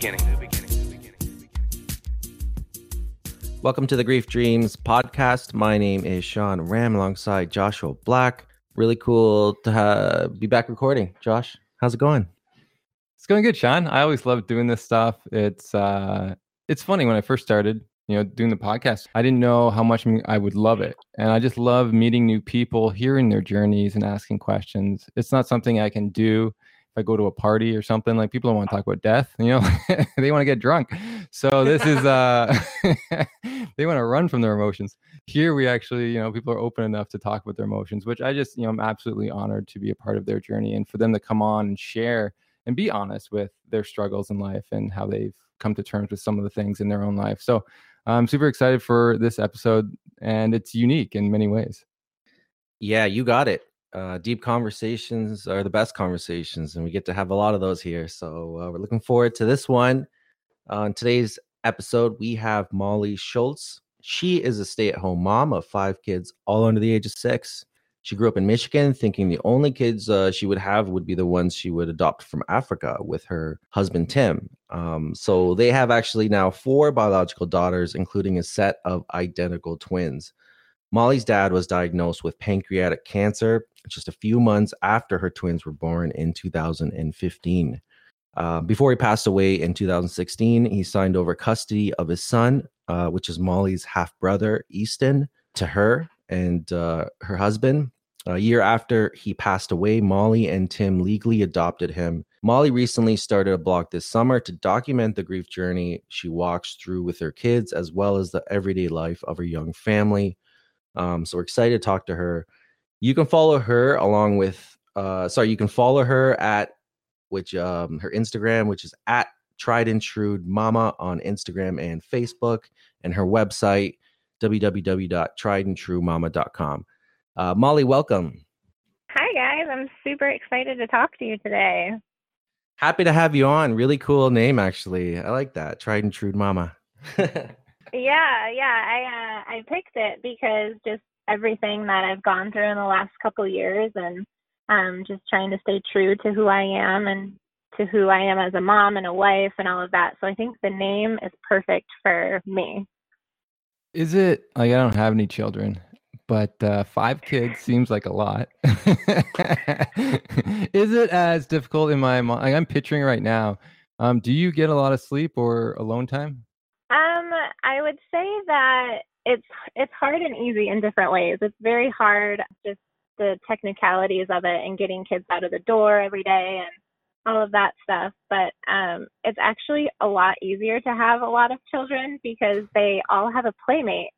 beginning. Welcome to the Grief Dreams podcast. My name is Sean Ram alongside Joshua Black. Really cool to ha- be back recording. Josh, how's it going? It's going good, Sean. I always love doing this stuff. It's uh it's funny when I first started, you know, doing the podcast. I didn't know how much I would love it. And I just love meeting new people, hearing their journeys and asking questions. It's not something I can do if I go to a party or something. Like people don't want to talk about death, you know. they want to get drunk. So this is uh they want to run from their emotions. Here we actually, you know, people are open enough to talk about their emotions, which I just, you know, I'm absolutely honored to be a part of their journey and for them to come on and share and be honest with their struggles in life and how they've come to terms with some of the things in their own life. So I'm super excited for this episode, and it's unique in many ways. Yeah, you got it. Uh, deep conversations are the best conversations, and we get to have a lot of those here. So uh, we're looking forward to this one. On today's episode, we have Molly Schultz. She is a stay at home mom of five kids, all under the age of six. She grew up in Michigan, thinking the only kids uh, she would have would be the ones she would adopt from Africa with her husband, Tim. Um, so they have actually now four biological daughters, including a set of identical twins. Molly's dad was diagnosed with pancreatic cancer just a few months after her twins were born in 2015. Uh, before he passed away in 2016, he signed over custody of his son, uh, which is Molly's half brother, Easton, to her and uh, her husband. A year after he passed away, Molly and Tim legally adopted him. Molly recently started a blog this summer to document the grief journey she walks through with her kids, as well as the everyday life of her young family. Um, so we're excited to talk to her. You can follow her along with, uh, sorry, you can follow her at which um, her Instagram, which is at Tried and True Mama on Instagram and Facebook, and her website www.triedandtruemama.com. Uh, Molly, welcome. Hi, guys. I'm super excited to talk to you today. Happy to have you on. Really cool name, actually. I like that. Tried and True Mama. yeah, yeah. I uh, I picked it because just everything that I've gone through in the last couple years, and um, just trying to stay true to who I am and to who I am as a mom and a wife and all of that. So I think the name is perfect for me. Is it like I don't have any children, but uh, five kids seems like a lot. Is it as difficult in my mind? Like I'm picturing right now. Um, do you get a lot of sleep or alone time? Um, I would say that it's it's hard and easy in different ways. It's very hard just the technicalities of it and getting kids out of the door every day and all of that stuff. But um, it's actually a lot easier to have a lot of children because they all have a playmate,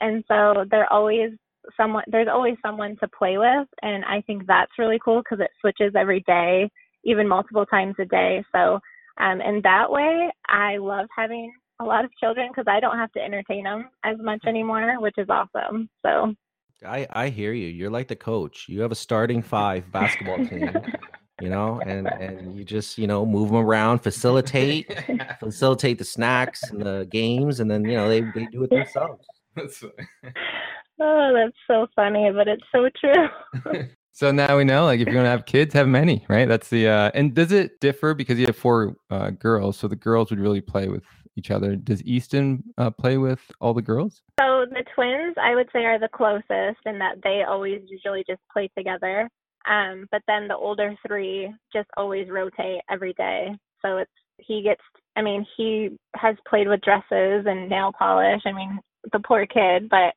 and so they're always someone. There's always someone to play with, and I think that's really cool because it switches every day, even multiple times a day. So um, in that way, I love having a lot of children because I don't have to entertain them as much anymore, which is awesome. So. I, I hear you. You're like the coach. You have a starting five basketball team. you know, and and you just you know move them around, facilitate, facilitate the snacks and the games, and then you know they they do it themselves. oh, that's so funny, but it's so true. so now we know, like, if you're gonna have kids, have many, right? That's the uh, and does it differ because you have four uh, girls, so the girls would really play with each other. Does Easton uh, play with all the girls? So the twins, I would say, are the closest in that they always usually just play together. Um, but then the older three just always rotate every day. So it's he gets I mean, he has played with dresses and nail polish. I mean, the poor kid, but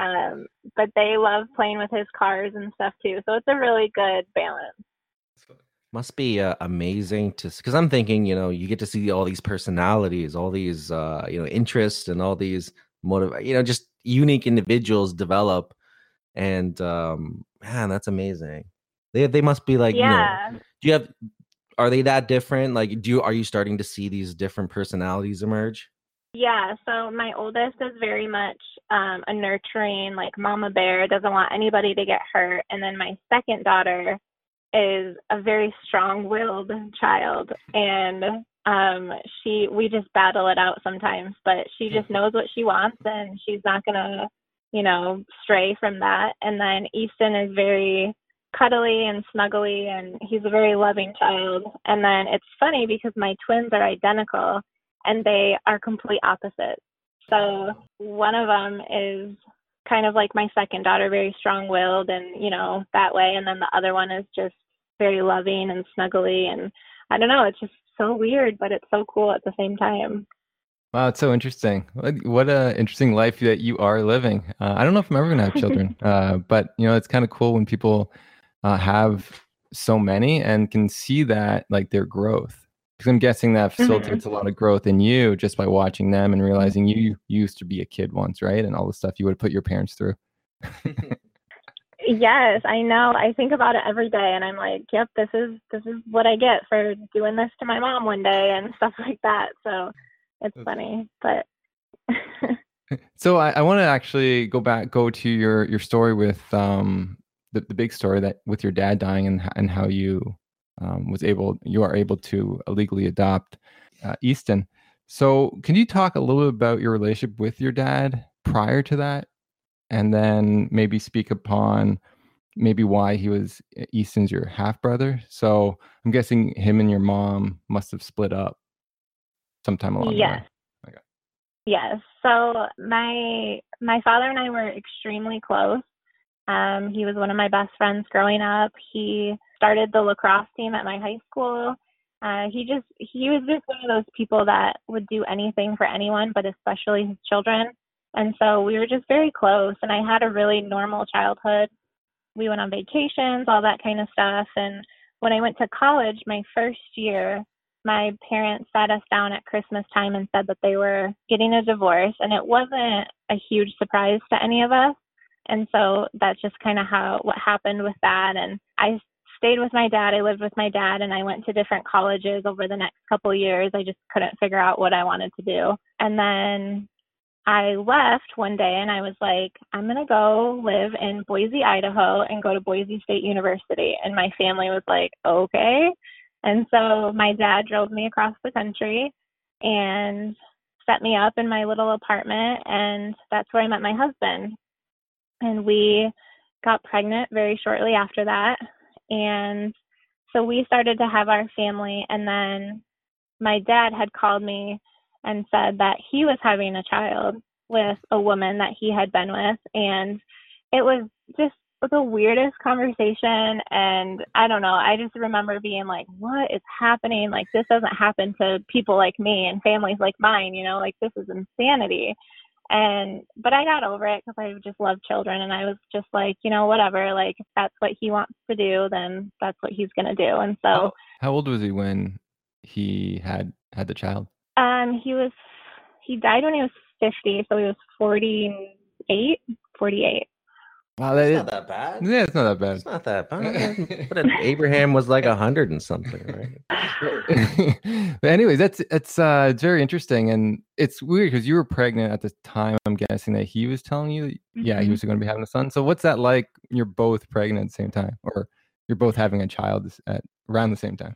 um but they love playing with his cars and stuff too. So it's a really good balance. Must be uh, amazing to because I'm thinking, you know, you get to see all these personalities, all these uh, you know, interests and all these motive, you know, just unique individuals develop and um man, that's amazing. They they must be like yeah. You know, do you have are they that different? Like do you are you starting to see these different personalities emerge? Yeah, so my oldest is very much um a nurturing like mama bear, doesn't want anybody to get hurt. And then my second daughter is a very strong-willed child and um she we just battle it out sometimes, but she just knows what she wants and she's not going to, you know, stray from that. And then Easton is very cuddly and snuggly and he's a very loving child. And then it's funny because my twins are identical and they are complete opposites. So one of them is kind of like my second daughter, very strong willed and, you know, that way. And then the other one is just very loving and snuggly. And I don't know, it's just so weird, but it's so cool at the same time. Wow, it's so interesting. What, what a interesting life that you are living. Uh, I don't know if I'm ever gonna have children, uh, but you know, it's kind of cool when people uh, have so many and can see that like their growth. Because I'm guessing that mm-hmm. facilitates mm-hmm. a lot of growth in you just by watching them and realizing you, you used to be a kid once, right? And all the stuff you would have put your parents through. yes, I know. I think about it every day, and I'm like, "Yep, this is this is what I get for doing this to my mom one day and stuff like that." So it's That's funny, but. so I, I want to actually go back, go to your your story with um the, the big story that with your dad dying and and how you um, was able you are able to legally adopt uh, Easton. So can you talk a little bit about your relationship with your dad prior to that, and then maybe speak upon maybe why he was Easton's your half brother? So I'm guessing him and your mom must have split up sometime along yes. the way. Okay. Yes. So my my father and I were extremely close. Um, he was one of my best friends growing up. He started the lacrosse team at my high school. Uh, he just he was just one of those people that would do anything for anyone, but especially his children. And so we were just very close. And I had a really normal childhood. We went on vacations, all that kind of stuff. And when I went to college, my first year, my parents sat us down at Christmas time and said that they were getting a divorce. And it wasn't a huge surprise to any of us and so that's just kind of how what happened with that. And i stayed with my dad i lived with my dad and i went to different colleges over the next couple years. I just couldn't figure out what i wanted to do. And then i left one day and i was like i'm going to go live in boise idaho and go to boise state university. And my family was like okay. And so my dad drove me across the country and set me up in my little apartment and that's where i met my husband and we got pregnant very shortly after that. And so we started to have our family. And then my dad had called me and said that he was having a child with a woman that he had been with. And it was just the weirdest conversation. And I don't know, I just remember being like, what is happening? Like, this doesn't happen to people like me and families like mine, you know, like, this is insanity and but i got over it because i just love children and i was just like you know whatever like if that's what he wants to do then that's what he's going to do. And so how, how old was he when he had had the child? Um he was he died when he was 50 so he was 48 48 Wow, that is, not that bad. Yeah, it's not that bad. It's not that bad. but Abraham was like a hundred and something, right? but anyways, that's it's uh it's very interesting and it's weird because you were pregnant at the time. I'm guessing that he was telling you, mm-hmm. yeah, he mm-hmm. was going to be having a son. So what's that like? You're both pregnant at the same time, or you're both having a child at around the same time.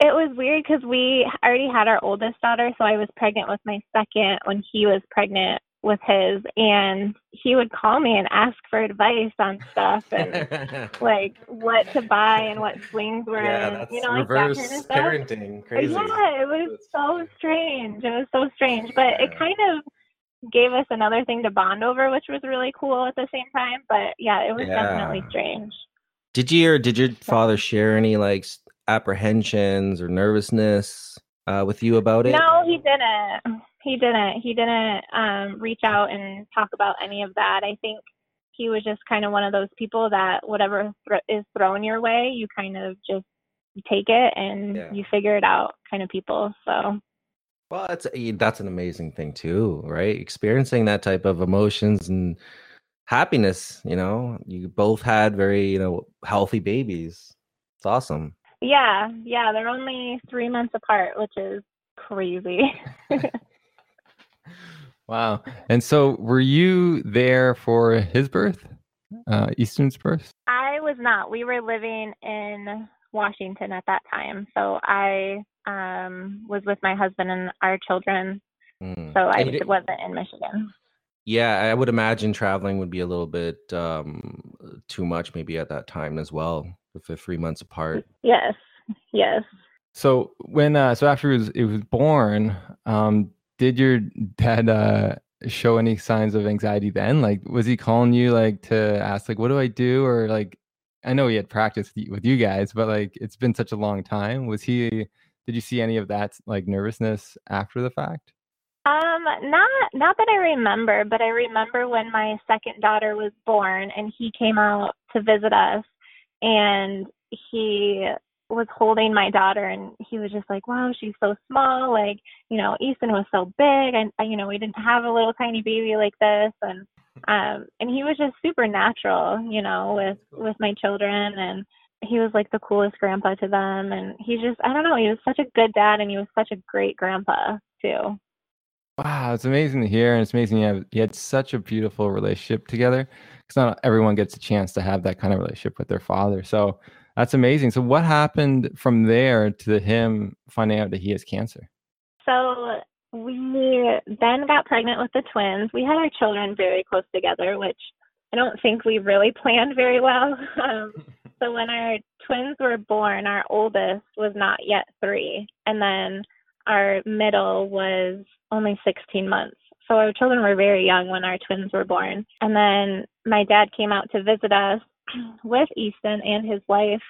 It was weird because we already had our oldest daughter, so I was pregnant with my second when he was pregnant with his and he would call me and ask for advice on stuff and like what to buy and what swings were yeah, in. You know, like reverse that kind of parenting. Crazy. Yeah, it was so strange. It was so strange. But yeah. it kind of gave us another thing to bond over, which was really cool at the same time. But yeah, it was yeah. definitely strange. Did you or did your father share any like apprehensions or nervousness uh, with you about it? No, he didn't he didn't he didn't um reach out and talk about any of that. I think he was just kind of one of those people that whatever th- is thrown your way you kind of just take it and yeah. you figure it out kind of people so. Well that's that's an amazing thing too right? Experiencing that type of emotions and happiness you know? You both had very you know healthy babies. It's awesome. Yeah yeah they're only three months apart which is crazy Wow. And so were you there for his birth? Uh, Easton's birth? I was not. We were living in Washington at that time. So I um, was with my husband and our children. Mm. So I wasn't in Michigan. Yeah, I would imagine traveling would be a little bit um, too much, maybe at that time as well, if they're three months apart. Yes, yes. So when uh, so after it was it was born, um, did your dad uh, show any signs of anxiety then? Like, was he calling you like to ask like, what do I do, or like, I know he had practiced with you guys, but like, it's been such a long time. Was he? Did you see any of that like nervousness after the fact? Um, not not that I remember, but I remember when my second daughter was born and he came out to visit us and he was holding my daughter and he was just like, Wow, she's so small, like, you know, Easton was so big and you know, we didn't have a little tiny baby like this and um and he was just super natural, you know, with with my children and he was like the coolest grandpa to them and he just I don't know, he was such a good dad and he was such a great grandpa too. Wow, it's amazing to hear, and it's amazing you, have, you had such a beautiful relationship together. Because not everyone gets a chance to have that kind of relationship with their father. So that's amazing. So what happened from there to him finding out that he has cancer? So we then got pregnant with the twins. We had our children very close together, which I don't think we really planned very well. Um, so when our twins were born, our oldest was not yet three, and then our middle was only 16 months. So our children were very young when our twins were born. And then my dad came out to visit us with Easton and his wife,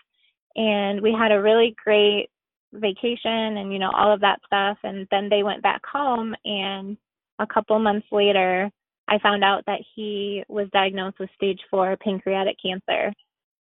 and we had a really great vacation and you know all of that stuff and then they went back home and a couple months later I found out that he was diagnosed with stage 4 pancreatic cancer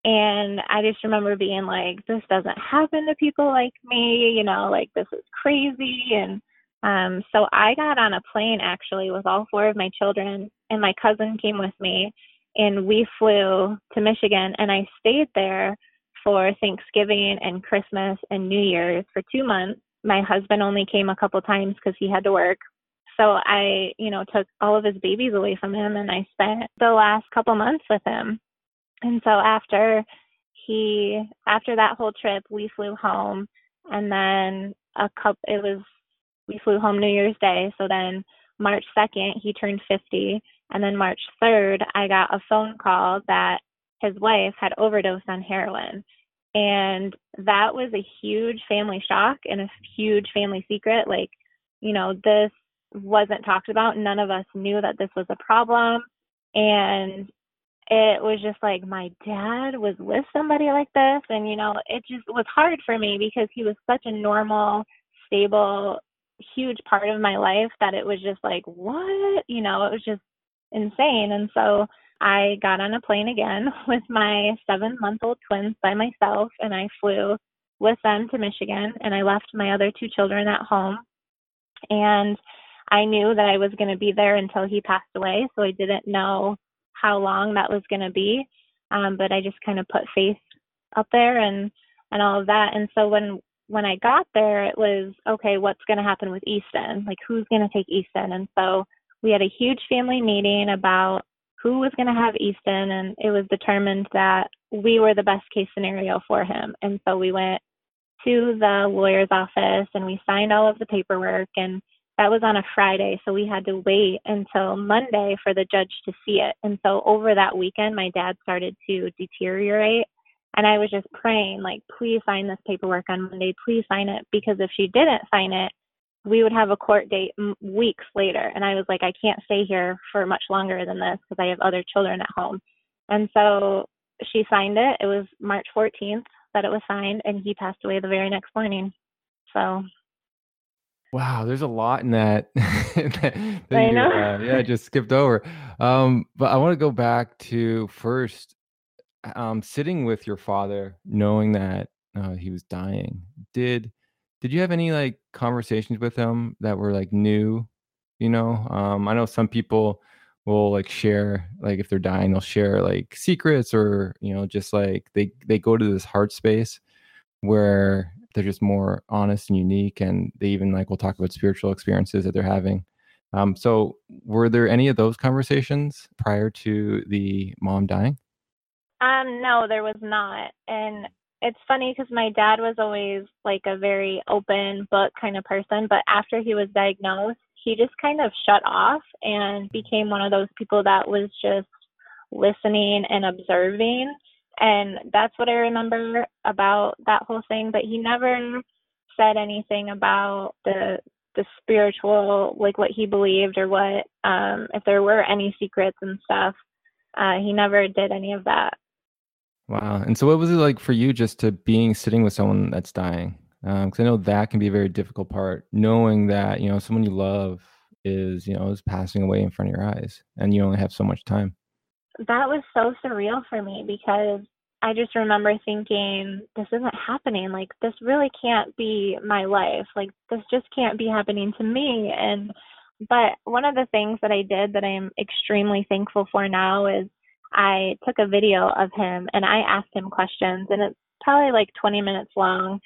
and I just remember being like, this doesn't happen to people like me, you know, like this is crazy. And um, so I got on a plane actually with all four of my children, and my cousin came with me, and we flew to Michigan, and I stayed there for Thanksgiving and Christmas and New Year's for two months. My husband only came a couple times because he had to work. So I, you know, took all of his babies away from him and I spent the last couple months with him. And so after he after that whole trip, we flew home, and then a couple. It was we flew home New Year's Day. So then March second, he turned fifty, and then March third, I got a phone call that his wife had overdosed on heroin. And that was a huge family shock and a huge family secret. Like, you know, this wasn't talked about. None of us knew that this was a problem. And it was just like my dad was with somebody like this and you know it just was hard for me because he was such a normal stable huge part of my life that it was just like what you know it was just insane and so i got on a plane again with my seven month old twins by myself and i flew with them to michigan and i left my other two children at home and i knew that i was going to be there until he passed away so i didn't know how long that was going to be. Um, but I just kind of put faith up there and and all of that. And so when when I got there, it was okay. What's going to happen with Easton? Like who's going to take Easton? And so we had a huge family meeting about who was going to have Easton, and it was determined that we were the best case scenario for him. And so we went to the lawyer's office and we signed all of the paperwork and that was on a Friday, so we had to wait until Monday for the judge to see it. And so over that weekend, my dad started to deteriorate. And I was just praying, like, please sign this paperwork on Monday. Please sign it. Because if she didn't sign it, we would have a court date weeks later. And I was like, I can't stay here for much longer than this because I have other children at home. And so she signed it. It was March 14th that it was signed, and he passed away the very next morning. So Wow, there's a lot in that. that, that I know. Uh, yeah, just skipped over. Um, but I want to go back to first um, sitting with your father, knowing that uh, he was dying. Did did you have any like conversations with him that were like new? You know, um, I know some people will like share like if they're dying, they'll share like secrets or you know just like they they go to this heart space where they're just more honest and unique and they even like will talk about spiritual experiences that they're having. Um, so were there any of those conversations prior to the mom dying? Um no there was not. And it's funny because my dad was always like a very open book kind of person but after he was diagnosed he just kind of shut off and became one of those people that was just listening and observing. And that's what I remember about that whole thing. But he never said anything about the the spiritual like what he believed or what um if there were any secrets and stuff uh he never did any of that wow and so what was it like for you just to being sitting with someone that's dying because um, i know that can be a very difficult part knowing that you know someone you love is you know is passing away in front of your eyes and you only have so much time that was so surreal for me because I just remember thinking, this isn't happening. Like, this really can't be my life. Like, this just can't be happening to me. And, but one of the things that I did that I'm extremely thankful for now is I took a video of him and I asked him questions, and it's probably like 20 minutes long.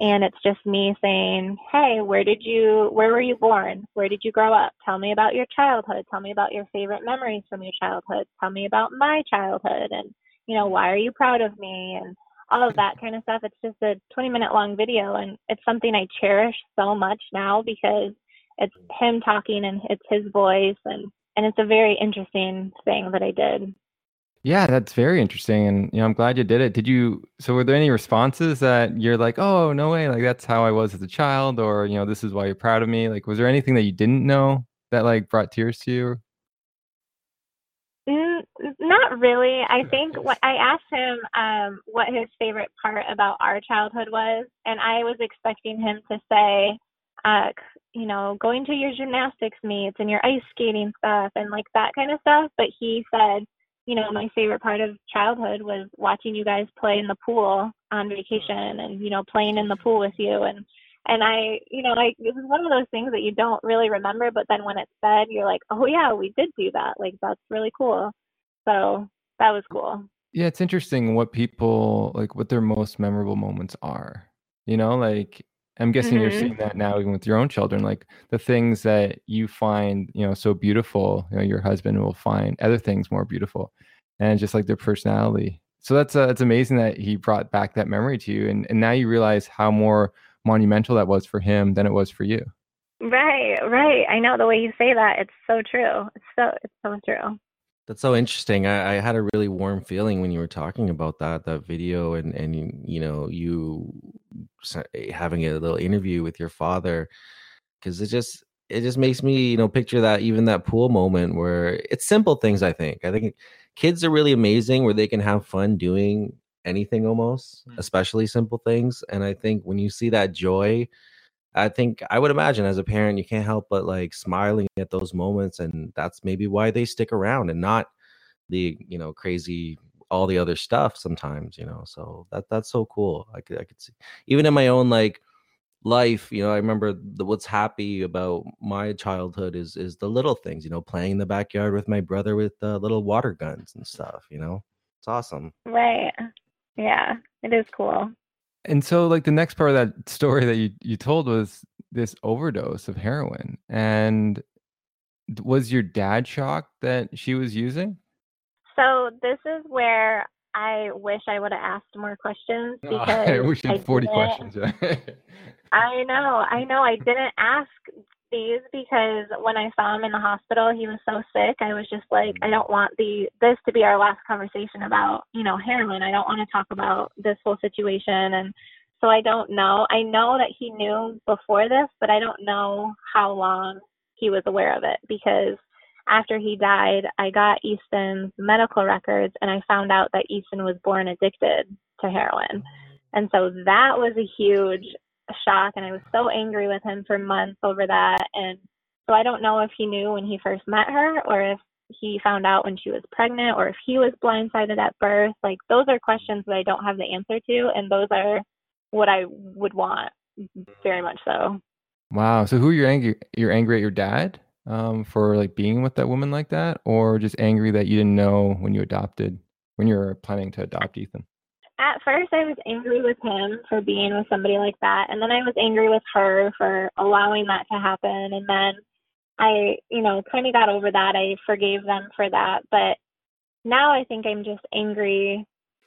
And it's just me saying, Hey, where did you, where were you born? Where did you grow up? Tell me about your childhood. Tell me about your favorite memories from your childhood. Tell me about my childhood. And, you know, why are you proud of me? And all of that kind of stuff. It's just a 20 minute long video and it's something I cherish so much now because it's him talking and it's his voice and and it's a very interesting thing that I did. Yeah, that's very interesting and you know, I'm glad you did it. Did you so were there any responses that you're like, "Oh, no way, like that's how I was as a child," or you know, "This is why you're proud of me." Like was there anything that you didn't know that like brought tears to you? Mm, not really. I think what I asked him um, what his favorite part about our childhood was, and I was expecting him to say, uh, you know, going to your gymnastics meets and your ice skating stuff and like that kind of stuff. But he said, you know, my favorite part of childhood was watching you guys play in the pool on vacation and you know playing in the pool with you and and I, you know, like it was one of those things that you don't really remember, but then when it's said, you're like, oh yeah, we did do that. Like that's really cool. So that was cool. Yeah, it's interesting what people like, what their most memorable moments are. You know, like I'm guessing mm-hmm. you're seeing that now even with your own children, like the things that you find, you know, so beautiful. You know, your husband will find other things more beautiful, and just like their personality. So that's uh, it's amazing that he brought back that memory to you, and and now you realize how more monumental that was for him than it was for you. Right, right. I know the way you say that. It's so true. It's so it's so true. That's so interesting. I, I had a really warm feeling when you were talking about that that video and and you, you know you having a little interview with your father because it just it just makes me you know picture that even that pool moment where it's simple things. I think I think kids are really amazing where they can have fun doing anything almost, mm. especially simple things. And I think when you see that joy, I think I would imagine as a parent, you can't help but like smiling at those moments. And that's maybe why they stick around and not the, you know, crazy all the other stuff sometimes, you know. So that that's so cool. I could I could see even in my own like life you know i remember the, what's happy about my childhood is is the little things you know playing in the backyard with my brother with uh, little water guns and stuff you know it's awesome right yeah, it is cool. And so, like the next part of that story that you you told was this overdose of heroin, and was your dad shocked that she was using? So this is where I wish I would have asked more questions because oh, I wish had forty questions. I know, I know. I didn't ask these because when I saw him in the hospital, he was so sick. I was just like, mm. I don't want the this to be our last conversation about you know heroin. I don't want to talk about this whole situation, and so I don't know. I know that he knew before this, but I don't know how long he was aware of it because after he died, I got Easton's medical records and I found out that Easton was born addicted to heroin. And so that was a huge shock and I was so angry with him for months over that and so I don't know if he knew when he first met her or if he found out when she was pregnant or if he was blindsided at birth. Like those are questions that I don't have the answer to and those are what I would want very much so. Wow. So who you're angry you're angry at your dad um for like being with that woman like that or just angry that you didn't know when you adopted when you were planning to adopt Ethan? at first I was angry with him for being with somebody like that and then I was angry with her for allowing that to happen and then I, you know, kind of got over that. I forgave them for that, but now I think I'm just angry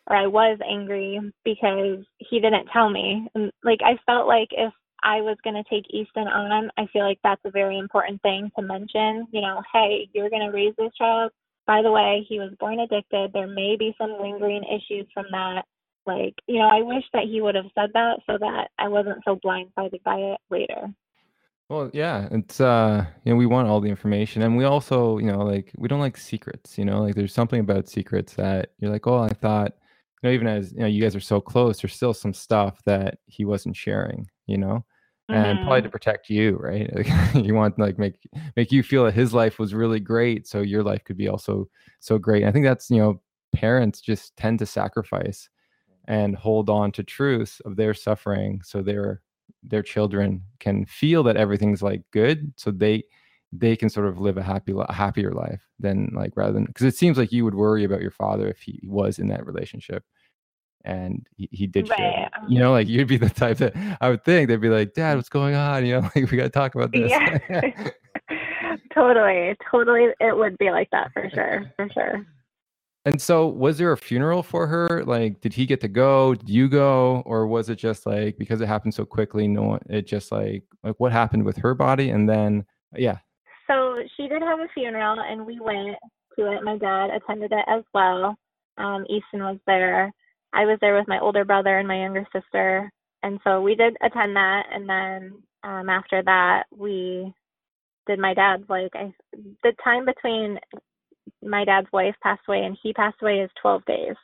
or I was angry because he didn't tell me. And like I felt like if I was going to take Easton on, I feel like that's a very important thing to mention. You know, hey, you're going to raise this child. By the way, he was born addicted. There may be some lingering issues from that. Like, you know, I wish that he would have said that so that I wasn't so blindsided by it later. Well, yeah, it's uh, you know, we want all the information, and we also, you know, like we don't like secrets. You know, like there's something about secrets that you're like, oh, I thought, you know, even as you know, you guys are so close, there's still some stuff that he wasn't sharing. You know, and probably to Mhm. protect you, right? Like, you want like make make you feel that his life was really great, so your life could be also so great. And I think that's you know, parents just tend to sacrifice and hold on to truths of their suffering so their their children can feel that everything's like good so they they can sort of live a happy li- happier life than like rather than because it seems like you would worry about your father if he was in that relationship and he, he did share Right. you know like you'd be the type that i would think they'd be like dad what's going on you know like we gotta talk about this Yeah. totally. Totally. It would be like that for sure. For sure. And so, was there a funeral for her? Like, did he get to go? Did you go, or was it just like because it happened so quickly? No, one, it just like like what happened with her body, and then yeah, So she did have a funeral, and we went to it. My dad attended it as well. Um, Easton was there. I was there with my older brother and my younger sister, and so we did attend that. And then um, after that, we did my dad's like I, the time between my dad's wife passed away and he passed away is 12 days.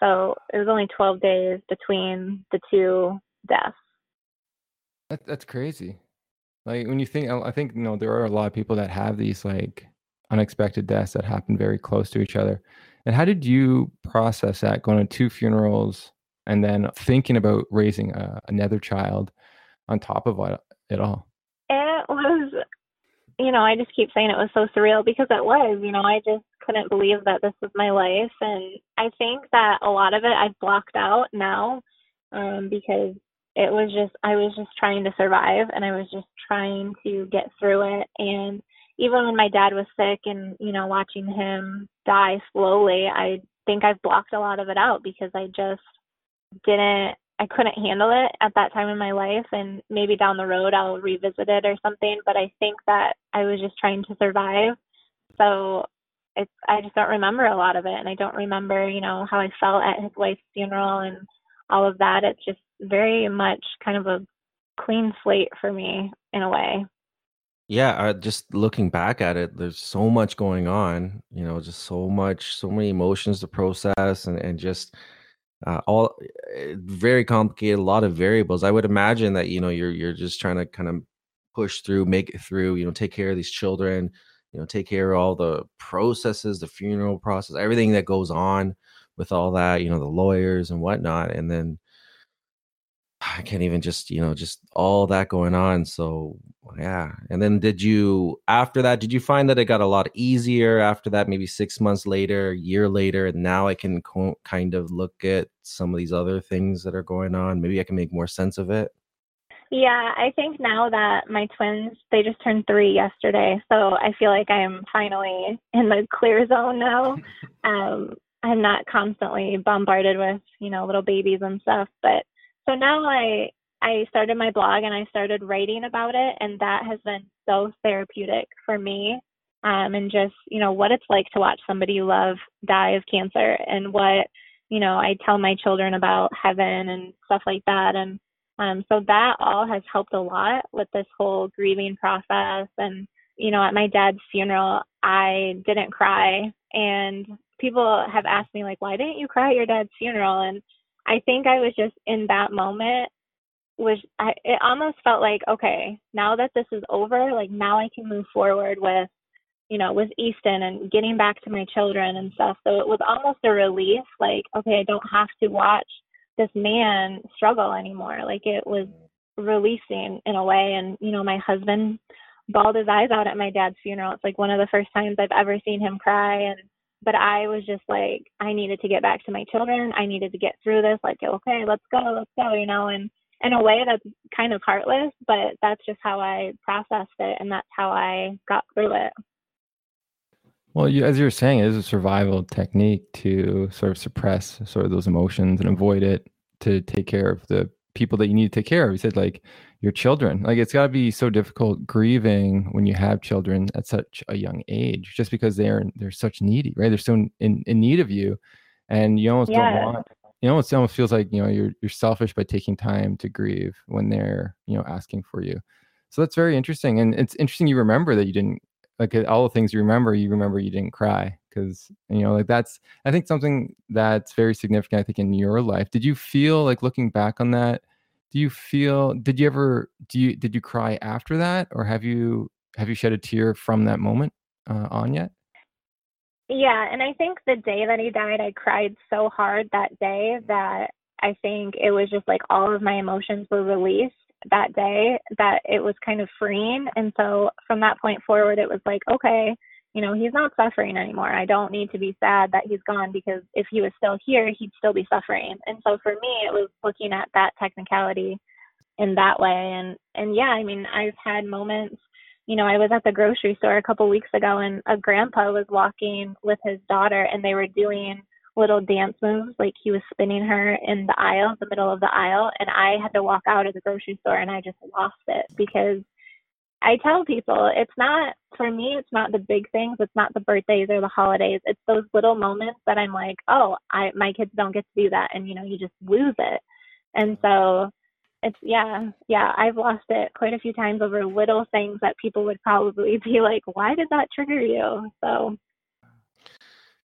So it was only 12 days between the two deaths. that, that's crazy. Like when you think, I think you know there are a lot of people that have these like unexpected deaths that happen very close to each other. And how did you process that going to two funerals and then thinking about raising a, another child on top of it all? It was, you know, I just keep saying it was so surreal because it was, you know, I just couldn't believe that this was my life. And I think that a lot of it I've blocked out now um, because it was just, I was just trying to survive and I was just trying to get through it. And even when my dad was sick and, you know, watching him die slowly, I think I've blocked a lot of it out because I just didn't I couldn't handle it at that time in my life and maybe down the road I'll revisit it or something, but I think that I was just trying to survive. So it's I just don't remember a lot of it and I don't remember, you know, how I felt at his wife's funeral and all of that. It's just very much kind of a clean slate for me in a way. Yeah, uh, just looking back at it, there's so much going on, you know, just so much, so many emotions to process and, and just uh, all uh, very complicated, a lot of variables. I would imagine that, you know, you're you're just trying to kind of push through, make it through, you know, take care of these children, you know, take care of all the processes, the funeral process, everything that goes on with all that, you know, the lawyers and whatnot. And then I can't even just, you know, just all that going on. So, yeah. And then did you, after that, did you find that it got a lot easier after that, maybe six months later, a year later? And now I can co- kind of look at some of these other things that are going on. Maybe I can make more sense of it. Yeah, I think now that my twins, they just turned three yesterday, so I feel like I'm finally in the clear zone now. Um, I'm not constantly bombarded with, you know, little babies and stuff. But so now I I started my blog and I started writing about it, and that has been so therapeutic for me. Um, and just you know what it's like to watch somebody you love die of cancer, and what you know I tell my children about heaven and stuff like that, and um, so that all has helped a lot with this whole grieving process. And, you know, at my dad's funeral, I didn't cry. And people have asked me, like, why didn't you cry at your dad's funeral? And I think I was just in that moment, was I, it almost felt like, okay, now that this is over, like, now I can move forward with, you know, with Easton and getting back to my children and stuff. So it was almost a relief, like, okay, I don't have to watch this man struggle anymore. Like it was releasing in a way. And, you know, my husband bawled his eyes out at my dad's funeral. It's like one of the first times I've ever seen him cry. And, but I was just like, I needed to get back to my children. I needed to get through this. Like, okay, let's go, let's go, you know, and in a way that's kind of heartless, but that's just how I processed it. And that's how I got through it. Well, you, as you were saying, it is a survival technique to sort of suppress sort of those emotions and avoid it to take care of the people that you need to take care of. You said like your children. Like it's got to be so difficult grieving when you have children at such a young age, just because they're they're such needy, right? They're so in, in need of you, and you almost yeah. don't want. You know, it almost feels like you know you're you're selfish by taking time to grieve when they're you know asking for you. So that's very interesting, and it's interesting you remember that you didn't like uh, all the things you remember. You remember you didn't cry because you know like that's I think something that's very significant. I think in your life, did you feel like looking back on that? Do you feel did you ever do you did you cry after that or have you have you shed a tear from that moment uh, on yet? Yeah and i think the day that he died i cried so hard that day that i think it was just like all of my emotions were released that day that it was kind of freeing and so from that point forward it was like okay you know, he's not suffering anymore. I don't need to be sad that he's gone because if he was still here, he'd still be suffering. And so for me, it was looking at that technicality in that way. And and yeah, I mean, I've had moments. You know, I was at the grocery store a couple weeks ago, and a grandpa was walking with his daughter, and they were doing little dance moves, like he was spinning her in the aisle, the middle of the aisle, and I had to walk out of the grocery store, and I just lost it because I tell people it's not for me it's not the big things, it's not the birthdays or the holidays. It's those little moments that I'm like, "Oh, I my kids don't get to do that." And you know, you just lose it. And so it's yeah, yeah, I've lost it quite a few times over little things that people would probably be like, "Why did that trigger you?" So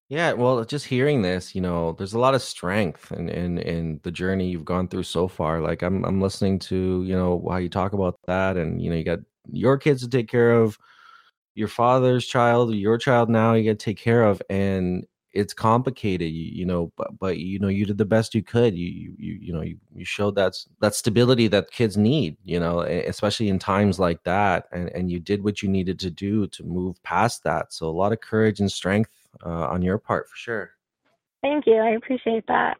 yeah, well, just hearing this, you know, there's a lot of strength in in in the journey you've gone through so far. Like I'm I'm listening to, you know, how you talk about that and you know, you got your kids to take care of, your father's child, your child now you got to take care of, and it's complicated, you, you know. But but you know you did the best you could. You you you know you, you showed that that stability that kids need, you know, especially in times like that, and and you did what you needed to do to move past that. So a lot of courage and strength uh, on your part for sure. Thank you. I appreciate that.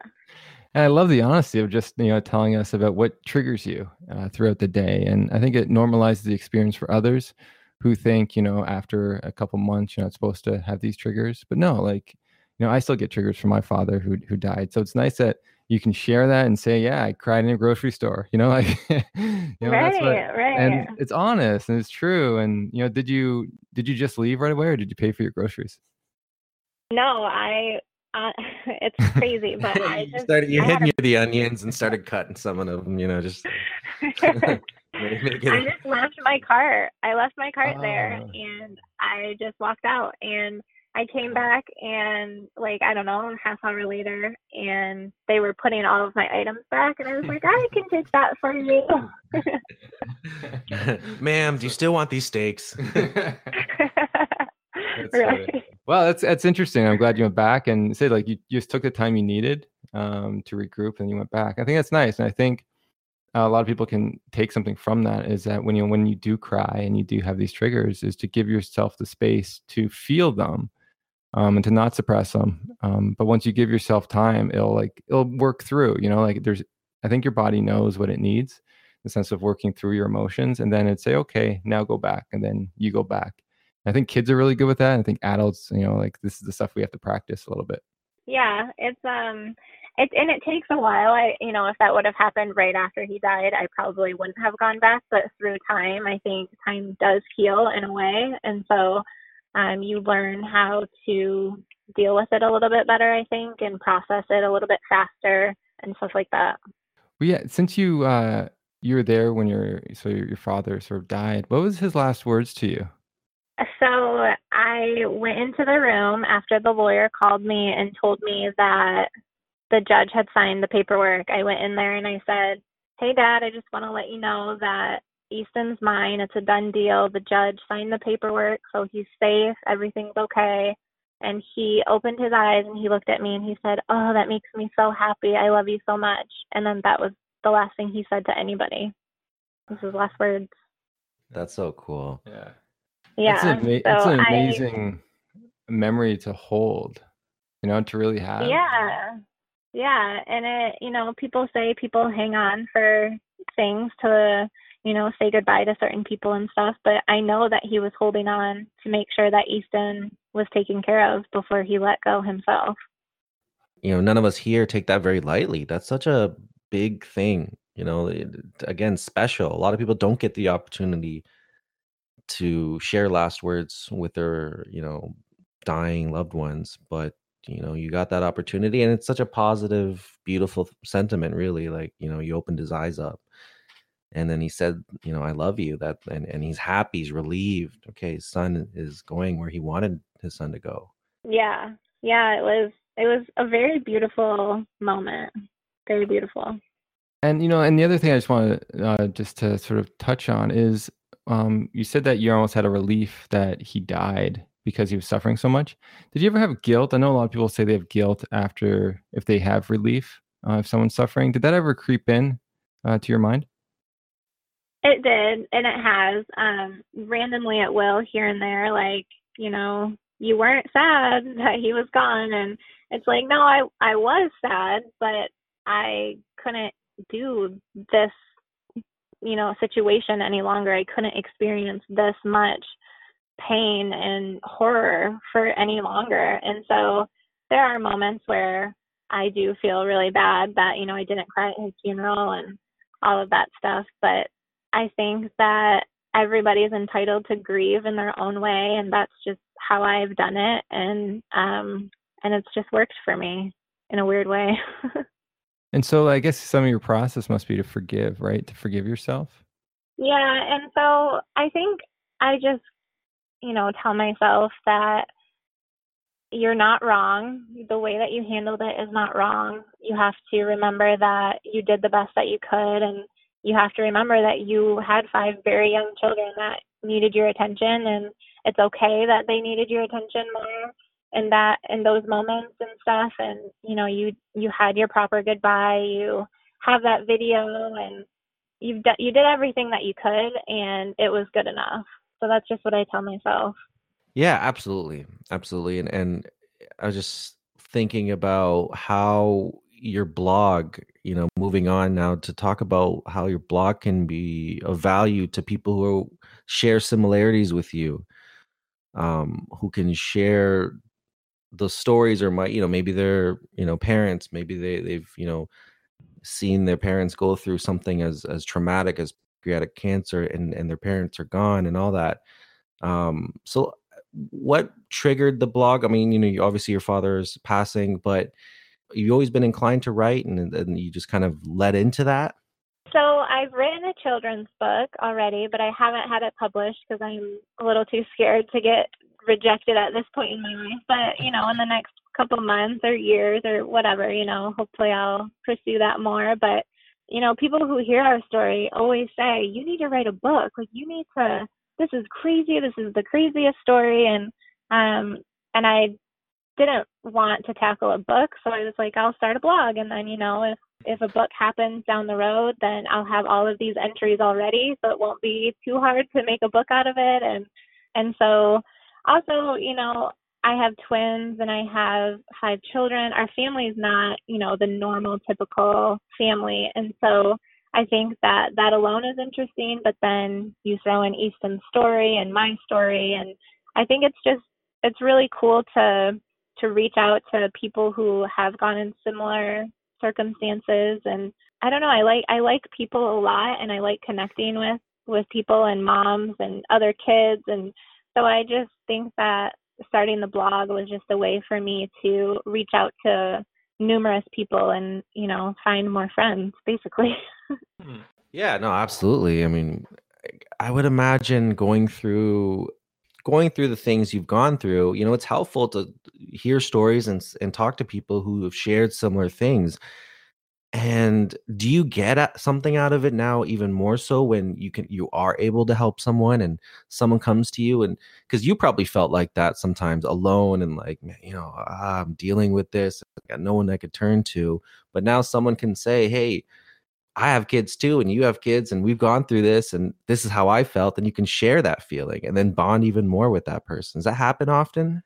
And I love the honesty of just you know telling us about what triggers you uh, throughout the day, and I think it normalizes the experience for others who think you know after a couple months you're not supposed to have these triggers, but no, like you know I still get triggers from my father who who died, so it's nice that you can share that and say, yeah, I cried in a grocery store, you know, like you know, right, what, right, and it's honest and it's true. And you know, did you did you just leave right away, or did you pay for your groceries? No, I uh, it's crazy, but I just started. You hid me the onions and started cutting some of them. You know, just. I just left my cart. I left my cart there, ah. and I just walked out. And I came back, and like I don't know, half hour later, and they were putting all of my items back, and I was like, I can take that for you. Ma'am, do you still want these steaks? Well, that's that's interesting. I'm glad you went back and said like you just took the time you needed um, to regroup and you went back. I think that's nice, and I think a lot of people can take something from that is that when you when you do cry and you do have these triggers, is to give yourself the space to feel them um, and to not suppress them. Um, but once you give yourself time, it'll like it'll work through. You know, like there's I think your body knows what it needs, the sense of working through your emotions, and then it'd say, okay, now go back, and then you go back I think kids are really good with that. I think adults, you know, like this is the stuff we have to practice a little bit. Yeah, it's um it and it takes a while. I you know, if that would have happened right after he died, I probably wouldn't have gone back, but through time, I think time does heal in a way. And so um you learn how to deal with it a little bit better, I think, and process it a little bit faster and stuff like that. Well, yeah, since you uh you were there when your so your, your father sort of died, what was his last words to you? So I went into the room after the lawyer called me and told me that the judge had signed the paperwork. I went in there and I said, Hey, Dad, I just want to let you know that Easton's mine. It's a done deal. The judge signed the paperwork, so he's safe. Everything's okay. And he opened his eyes and he looked at me and he said, Oh, that makes me so happy. I love you so much. And then that was the last thing he said to anybody. This is his last words. That's so cool. Yeah. Yeah. It's, ama- so it's an amazing I, memory to hold, you know, to really have. Yeah. Yeah. And it, you know, people say people hang on for things to, you know, say goodbye to certain people and stuff, but I know that he was holding on to make sure that Easton was taken care of before he let go himself. You know, none of us here take that very lightly. That's such a big thing you know again special a lot of people don't get the opportunity to share last words with their you know dying loved ones but you know you got that opportunity and it's such a positive beautiful sentiment really like you know you opened his eyes up and then he said you know i love you that and, and he's happy he's relieved okay his son is going where he wanted his son to go. Yeah yeah it was it was a very beautiful moment very beautiful. And you know and the other thing i just want to uh, just to sort of touch on is um, you said that you almost had a relief that he died because he was suffering so much did you ever have guilt i know a lot of people say they have guilt after if they have relief uh, if someone's suffering did that ever creep in uh, to your mind it did, and it has. Um, randomly, it will here and there. Like you know, you weren't sad that he was gone, and it's like, no, I I was sad, but I couldn't do this, you know, situation any longer. I couldn't experience this much pain and horror for any longer, and so there are moments where I do feel really bad that you know I didn't cry at his funeral and all of that stuff, but I think that everybody's entitled to grieve in their own way and that's just how I've done it and um and it's just worked for me in a weird way. and so I guess some of your process must be to forgive, right? To forgive yourself? Yeah, and so I think I just you know tell myself that you're not wrong. The way that you handled it is not wrong. You have to remember that you did the best that you could and you have to remember that you had five very young children that needed your attention and it's okay that they needed your attention more in that in those moments and stuff and you know you you had your proper goodbye you have that video and you've done you did everything that you could and it was good enough. So that's just what i tell myself. Yeah absolutely absolutely and and i was just thinking about how your blog you know moving on now to talk about how your blog can be of value to people who share similarities with you um who can share the stories or my you know maybe they're you know parents maybe they they've you know seen their parents go through something as as traumatic as pancreatic cancer and and their parents are gone and all that um so what triggered the blog i mean you know you, obviously your father's passing but you've always been inclined to write and, and you just kind of led into that? So I've written a children's book already, but I haven't had it published because I'm a little too scared to get rejected at this point in my life. But you know, in the next couple months or years or whatever, you know, hopefully I'll pursue that more. But you know, people who hear our story always say, "You need to write a book. Like you need to. This is crazy. This is the craziest story." And um, and I didn't want to tackle a book, so I was like, I'll start a blog, and then you know, if if a book happens down the road, then I'll have all of these entries already, so it won't be too hard to make a book out of it, and and so also, you know, I have twins and I have five children. Our family is not, you know, the normal typical family, and so I think that that alone is interesting. But then you throw in Easton's story and my story, and I think it's just it's really cool to to reach out to people who have gone in similar circumstances and I don't know, I like I like people a lot and I like connecting with with people and moms and other kids and so I just think that starting the blog was just a way for me to reach out to numerous people and you know find more friends basically hmm. yeah no absolutely i mean i would imagine going through going through the things you've gone through, you know, it's helpful to hear stories and and talk to people who have shared similar things. And do you get something out of it now even more so when you can you are able to help someone and someone comes to you and cuz you probably felt like that sometimes alone and like you know, ah, I'm dealing with this, I got no one I could turn to, but now someone can say, "Hey, I have kids too, and you have kids, and we've gone through this, and this is how I felt, and you can share that feeling and then bond even more with that person. Does that happen often?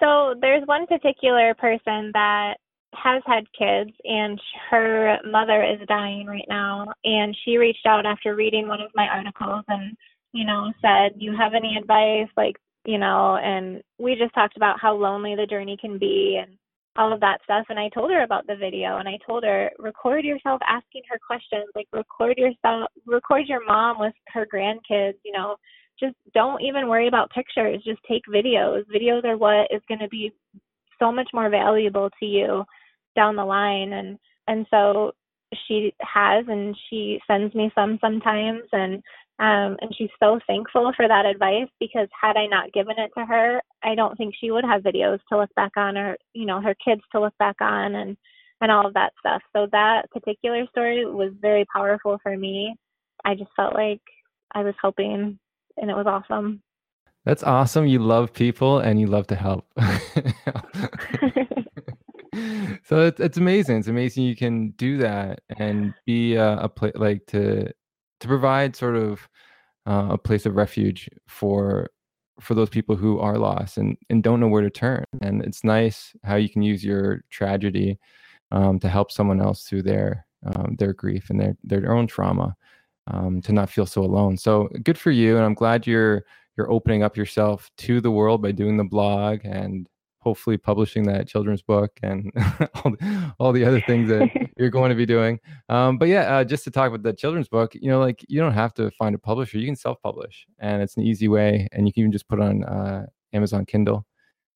So there's one particular person that has had kids, and her mother is dying right now, and she reached out after reading one of my articles and you know said, you have any advice?" Like you know, and we just talked about how lonely the journey can be, and all of that stuff. And I told her about the video and I told her record yourself asking her questions. Like record yourself record your mom with her grandkids you know. Just don't even worry about pictures. Just take videos. Videos are what is going to be so much more valuable to you down the line and and so she has and she sends me some sometimes and um and she's so thankful for that advice because had I not given it to her, I don't think she would have videos to look back on or you know her kids to look back on and and all of that stuff. So that particular story was very powerful for me. I just felt like I was helping and it was awesome. That's awesome. You love people and you love to help. so it's, it's amazing. It's amazing you can do that and be a, a place like to to provide sort of uh, a place of refuge for for those people who are lost and and don't know where to turn. And it's nice how you can use your tragedy um, to help someone else through their um, their grief and their their own trauma um, to not feel so alone. So good for you, and I'm glad you're you're opening up yourself to the world by doing the blog and hopefully publishing that children's book and all, the, all the other things that you're going to be doing. Um, but yeah, uh, just to talk about the children's book, you know, like you don't have to find a publisher; you can self-publish, and it's an easy way, and you can even just put it on uh, Amazon Kindle.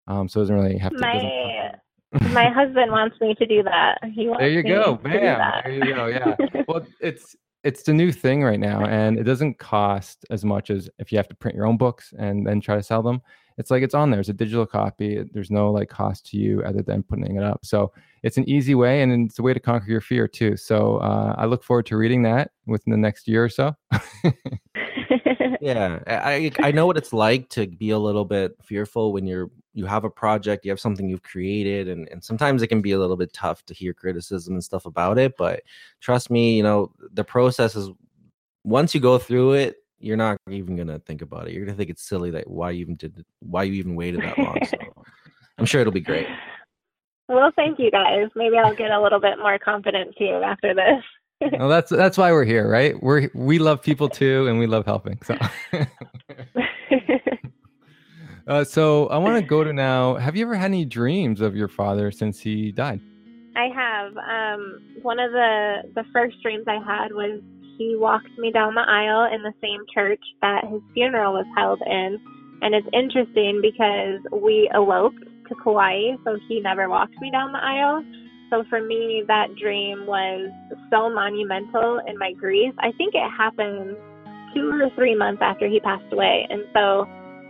Um, so it doesn't really have to. My my husband wants me to do that. He wants there you go, bam! There you go. Yeah. well, it's it's the new thing right now and it doesn't cost as much as if you have to print your own books and then try to sell them it's like it's on there. It's a digital copy. There's no like cost to you other than putting it up. So it's an easy way and it's a way to conquer your fear too. So uh, i look forward to reading that within the next year or so. Yeah i i know what it's like to be a little bit fearful when you're you have a project you have something you've created and, and sometimes it can be a little bit tough to hear criticism and stuff about it but trust me you know the process is once you go through it you're not even gonna think about it you're gonna think it's silly that why you even did why you even waited that long so i'm sure it'll be great well thank you guys maybe i'll get a little bit more confident too after this well, that's that's why we're here, right? We're we love people too, and we love helping. So, uh, so I want to go to now. Have you ever had any dreams of your father since he died? I have. Um, one of the the first dreams I had was he walked me down the aisle in the same church that his funeral was held in, and it's interesting because we eloped to Kauai, so he never walked me down the aisle. So for me, that dream was so monumental in my grief. I think it happened two or three months after he passed away. And so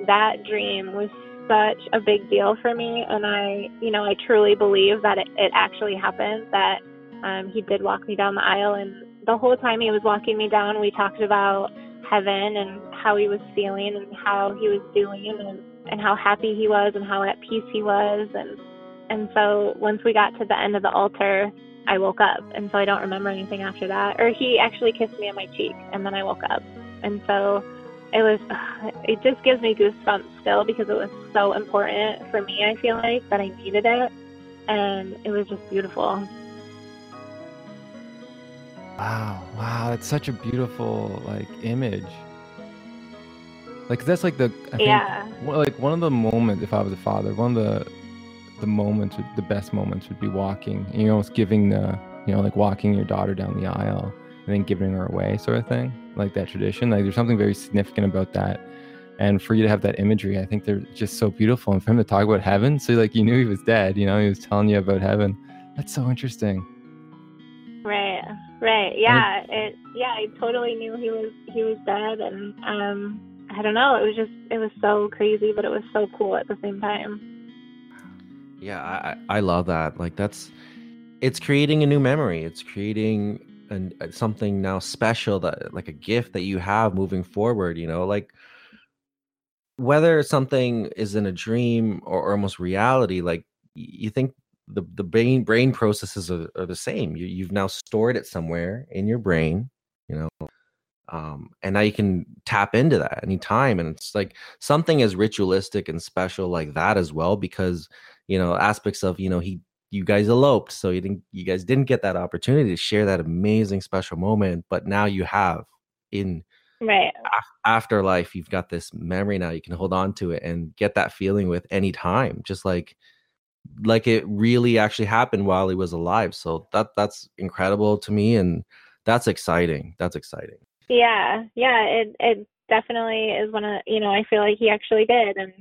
that dream was such a big deal for me. And I, you know, I truly believe that it, it actually happened, that um, he did walk me down the aisle. And the whole time he was walking me down, we talked about heaven and how he was feeling and how he was doing and, and how happy he was and how at peace he was. And and so once we got to the end of the altar, I woke up. And so I don't remember anything after that. Or he actually kissed me on my cheek, and then I woke up. And so it was, it just gives me goosebumps still because it was so important for me, I feel like, that I needed it. And it was just beautiful. Wow, wow, that's such a beautiful like image. Like that's like the I think, yeah. like one of the moments if I was a father, one of the the moments, the best moments would be walking, you know, almost giving the, you know, like walking your daughter down the aisle and then giving her away, sort of thing, like that tradition. Like there's something very significant about that. And for you to have that imagery, I think they're just so beautiful. And for him to talk about heaven, so like you knew he was dead, you know, he was telling you about heaven. That's so interesting. Right, yeah, it, yeah, I totally knew he was he was dead, and um, I don't know, it was just it was so crazy, but it was so cool at the same time. Yeah, I, I love that. Like that's it's creating a new memory. It's creating an, uh, something now special that like a gift that you have moving forward, you know, like whether something is in a dream or, almost reality, like you think the, the brain brain processes are, are the same. You, you've now stored it somewhere in your brain, you know, um, and now you can tap into that anytime. And it's like something as ritualistic and special like that as well, because you know aspects of you know he you guys eloped so you didn't you guys didn't get that opportunity to share that amazing special moment but now you have in right afterlife you've got this memory now you can hold on to it and get that feeling with any time just like like it really actually happened while he was alive. So that that's incredible to me, and that's exciting. That's exciting. Yeah, yeah, it it definitely is one of you know I feel like he actually did, and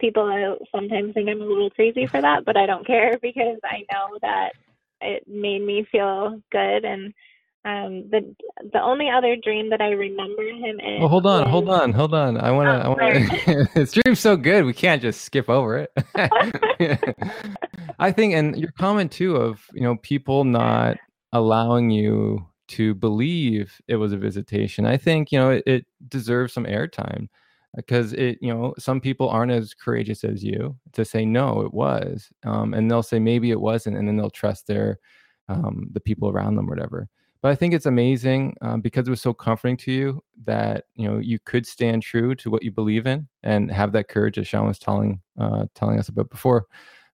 people uh, sometimes think I'm a little crazy for that, but I don't care because I know that it made me feel good and um the the only other dream that i remember him in well hold on was... hold on hold on. I want to oh, i want this dream's so good we can't just skip over it. I think and your comment too of you know people not allowing you to believe it was a visitation i think you know it, it deserves some airtime because it you know some people aren't as courageous as you to say no it was um, and they'll say maybe it wasn't and then they'll trust their um, the people around them whatever but i think it's amazing um, because it was so comforting to you that you know you could stand true to what you believe in and have that courage as sean was telling uh, telling us about before.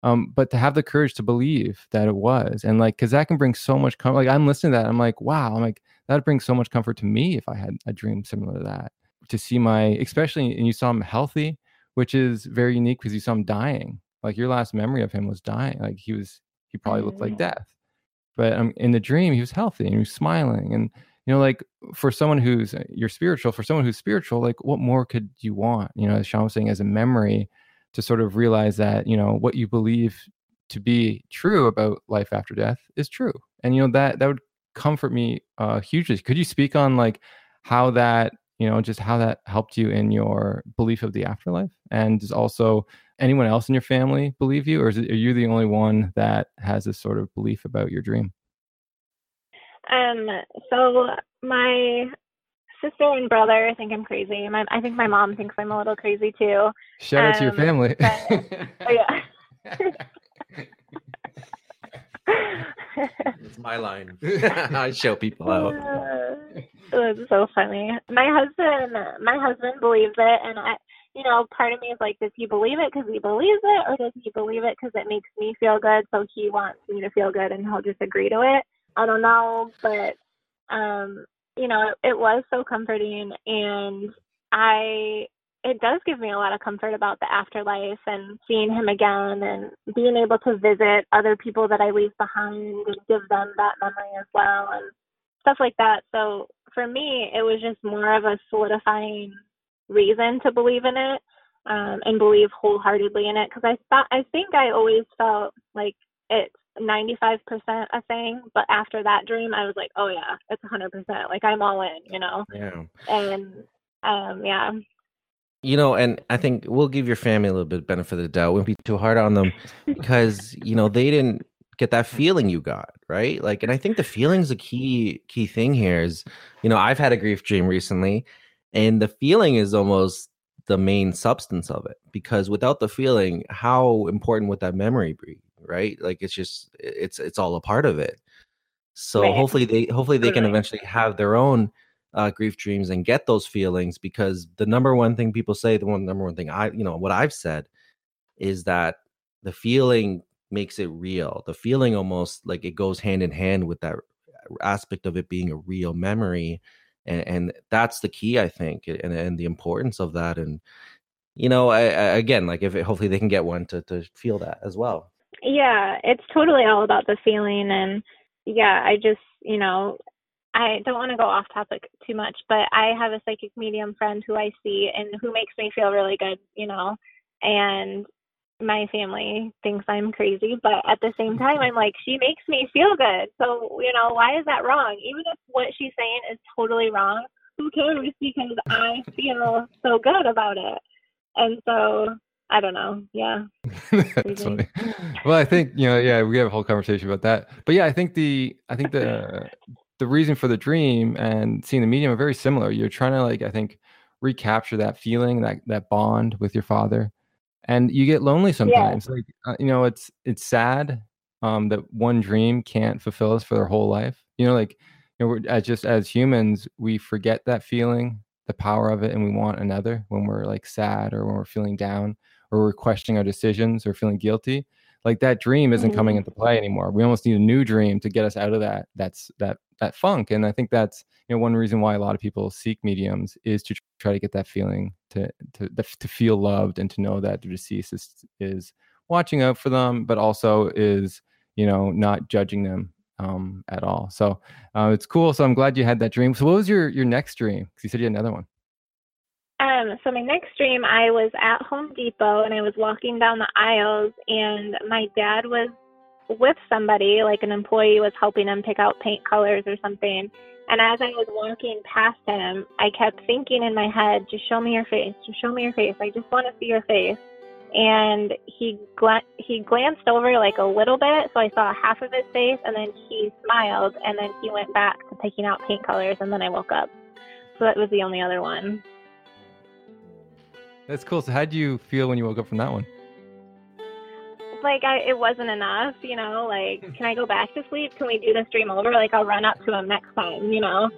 Um, but to have the courage to believe that it was and like because that can bring so much comfort like i'm listening to that i'm like wow i'm like that would bring so much comfort to me if i had a dream similar to that. To see my especially and you saw him healthy which is very unique because you saw him dying. Like your last memory of him was dying like he was he probably looked like mm. death but um, in the dream he was healthy and he was smiling and you know like for someone who's uh, you're spiritual for someone who's spiritual like what more could you want? You know as sean was saying as a memory to sort of realize that you know what you believe to be true about life after death is true. And you know that that would comfort me uh hugely. Could you speak on like how that you know just how that helped you in your belief of the afterlife? And also anyone else in your family believe you or is it, are you the only one that has this sort of belief about your dream um so my sister and brother think i'm crazy my, i think my mom thinks i'm a little crazy too shout out to your um, family but, oh yeah it's my line. I show people out. Uh, it's so funny. My husband, my husband believes it, and I, you know, part of me is like, does he believe it because he believes it, or does he believe it because it makes me feel good? So he wants me to feel good, and he'll just agree to it. I don't know, but um, you know, it, it was so comforting, and I it does give me a lot of comfort about the afterlife and seeing him again and being able to visit other people that I leave behind and give them that memory as well and stuff like that. So for me, it was just more of a solidifying reason to believe in it um, and believe wholeheartedly in it because I thought I think I always felt like it's 95% a thing, but after that dream, I was like, oh yeah, it's 100%. Like I'm all in, you know. Yeah. And um, yeah, you know, and I think we'll give your family a little bit of benefit of the doubt. Won't be too hard on them because you know they didn't get that feeling you got, right? Like, and I think the feeling's a key key thing here. Is you know I've had a grief dream recently, and the feeling is almost the main substance of it because without the feeling, how important would that memory be, right? Like it's just it's it's all a part of it. So right. hopefully they hopefully they can eventually have their own uh, grief dreams and get those feelings because the number one thing people say, the one number one thing I, you know, what I've said is that the feeling makes it real. The feeling almost like it goes hand in hand with that aspect of it being a real memory. And, and that's the key, I think, and, and the importance of that. And, you know, I, I, again, like if it, hopefully they can get one to, to feel that as well. Yeah, it's totally all about the feeling. And yeah, I just, you know, I don't want to go off topic too much, but I have a psychic medium friend who I see and who makes me feel really good, you know. And my family thinks I'm crazy, but at the same time, I'm like, she makes me feel good. So, you know, why is that wrong? Even if what she's saying is totally wrong, who cares? Because I feel so good about it. And so, I don't know. Yeah. That's funny. Well, I think, you know, yeah, we have a whole conversation about that. But yeah, I think the, I think the, the reason for the dream and seeing the medium are very similar. You're trying to like I think recapture that feeling, that that bond with your father, and you get lonely sometimes. Yeah. Like uh, you know, it's it's sad um, that one dream can't fulfill us for their whole life. You know, like you know, we're, as just as humans, we forget that feeling, the power of it, and we want another when we're like sad or when we're feeling down or we're questioning our decisions or feeling guilty like that dream isn't mm-hmm. coming into play anymore we almost need a new dream to get us out of that that's that that funk and i think that's you know one reason why a lot of people seek mediums is to try to get that feeling to to to feel loved and to know that the deceased is, is watching out for them, but also is you know not judging them um, at all. So uh, it's cool. So I'm glad you had that dream. So what was your your next dream? Because you said you had another one. Um, so my next dream, I was at Home Depot and I was walking down the aisles, and my dad was with somebody, like an employee was helping him pick out paint colors or something. And as I was walking past him, I kept thinking in my head, "Just show me your face. Just show me your face. I just want to see your face." And he gla- he glanced over like a little bit, so I saw half of his face, and then he smiled, and then he went back to picking out paint colors, and then I woke up. So that was the only other one. That's cool. So how do you feel when you woke up from that one? Like I, it wasn't enough, you know. Like, can I go back to sleep? Can we do this dream over? Like, I'll run up to him next time, you know.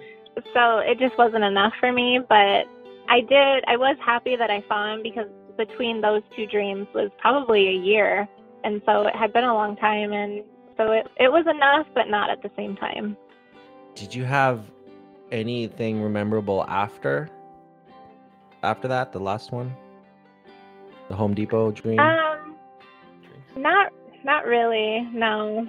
So it just wasn't enough for me. But I did. I was happy that I saw him because between those two dreams was probably a year, and so it had been a long time, and so it it was enough, but not at the same time. Did you have anything memorable after after that, the last one? The Home Depot dream? Um, not not really. No.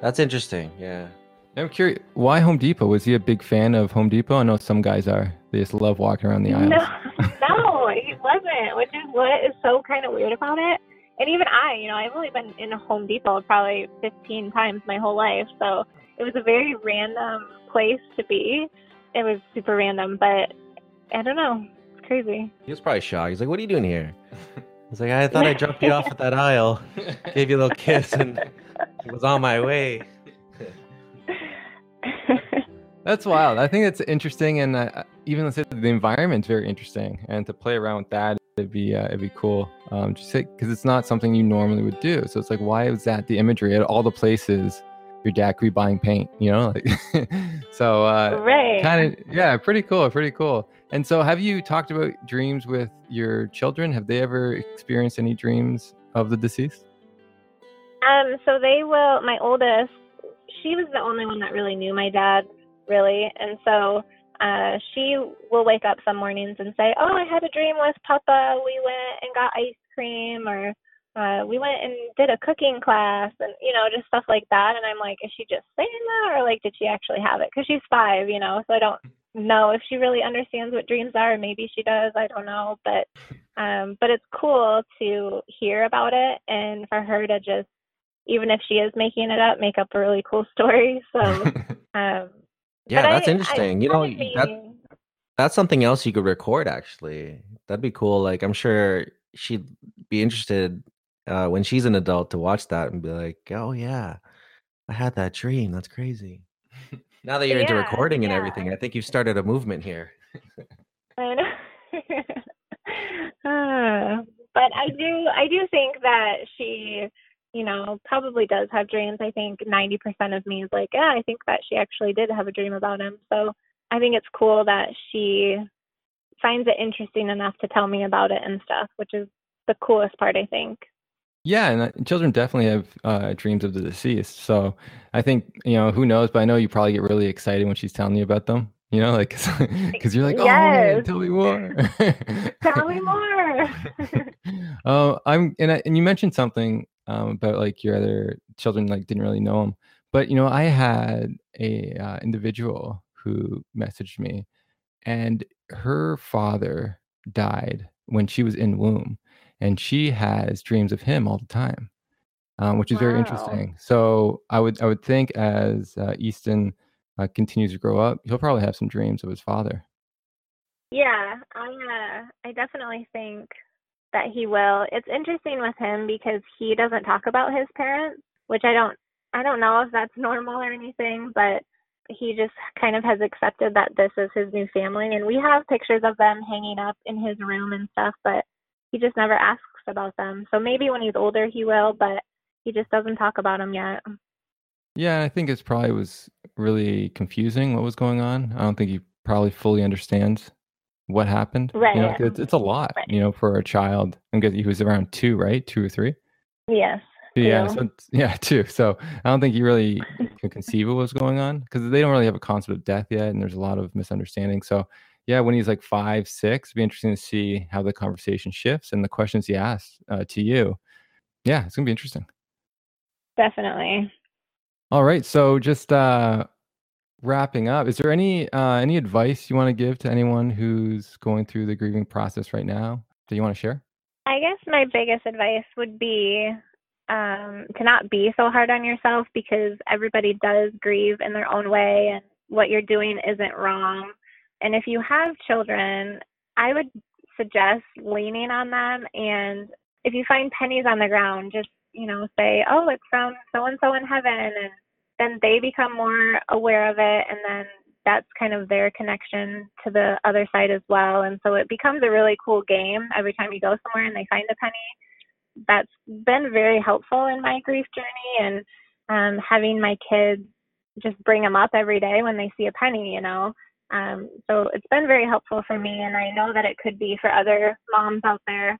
That's interesting. Yeah. I'm curious, why Home Depot? Was he a big fan of Home Depot? I know some guys are. They just love walking around the aisles. No, no, he wasn't, which is what is so kind of weird about it. And even I, you know, I've only been in a Home Depot probably 15 times my whole life, so it was a very random place to be. It was super random, but I don't know. It's crazy. He was probably shocked. He's like, "What are you doing here?" He's like, "I thought I dropped you off at that aisle, gave you a little kiss, and was on my way." That's wild. I think it's interesting, and uh, even let's say the environment's very interesting, and to play around with that, it'd be uh, it'd be cool. Um, just because it's not something you normally would do. So it's like, why is that the imagery at all the places your dad could be buying paint? You know, like so. Uh, right. Kind of, yeah, pretty cool, pretty cool. And so, have you talked about dreams with your children? Have they ever experienced any dreams of the deceased? Um, so they will. My oldest, she was the only one that really knew my dad, really, and so uh, she will wake up some mornings and say, "Oh, I had a dream with Papa. We went and got ice cream, or uh, we went and did a cooking class, and you know, just stuff like that." And I'm like, "Is she just saying that, or like, did she actually have it?" Because she's five, you know, so I don't know if she really understands what dreams are. Maybe she does. I don't know, but um, but it's cool to hear about it and for her to just, even if she is making it up, make up a really cool story. So um, Yeah, that's I- interesting. I you know, that that's something else you could record. Actually, that'd be cool. Like, I'm sure she'd be interested uh, when she's an adult to watch that and be like, "Oh yeah, I had that dream. That's crazy." now that you're into recording and yeah. everything, I think you've started a movement here. I know. Uh, but I do I do think that she, you know, probably does have dreams. I think 90% of me is like, yeah, I think that she actually did have a dream about him. So I think it's cool that she finds it interesting enough to tell me about it and stuff, which is the coolest part, I think. Yeah, and uh, children definitely have uh, dreams of the deceased. So I think you know who knows, but I know you probably get really excited when she's telling you about them. You know, like because you're like, oh man, Yes. tell me more. Tell me more. Oh, I'm and I, and you mentioned something um, about like your other children like didn't really know him, but you know I had a uh, individual who messaged me, and her father died when she was in womb, and she has dreams of him all the time, um, which is very interesting. So I would I would think as uh, Easton uh, continues to grow up, he'll probably have some dreams of his father. Yeah, I uh, I definitely think that he will. It's interesting with him because he doesn't talk about his parents, which I don't I don't know if that's normal or anything, but he just kind of has accepted that this is his new family and we have pictures of them hanging up in his room and stuff, but he just never asks about them. So maybe when he's older he will, but he just doesn't talk about them yet. Yeah, I think it's probably was really confusing what was going on. I don't think he probably fully understands what happened. You know, Right. it's, it's a lot, Right. you know, for a child. I guess he was around two, right? Two or three. Yes. Yeah, so yeah, two. So I don't think he really can conceive of what's going on because they don't really have a concept of death yet, and there's a lot of misunderstanding. So yeah, when he's like five, six, it'd be interesting to see how the conversation shifts and the questions he asks uh, to you. Yeah, it's gonna be interesting. Definitely. All right. So just uh wrapping up, is there any uh any advice you want to give to anyone who's going through the grieving process right now that you want to share? I guess my biggest advice would be um, to not be so hard on yourself because everybody does grieve in their own way and what you're doing isn't wrong. And if you have children, I would suggest leaning on them and if you find pennies on the ground, just, you know, say, "Oh, it's from so and so in heaven." And then they become more aware of it and then that's kind of their connection to the other side as well. And so it becomes a really cool game every time you go somewhere and they find a penny. That's been very helpful in my grief journey and um, having my kids just bring them up every day when they see a penny, you know. Um, so it's been very helpful for me, and I know that it could be for other moms out there.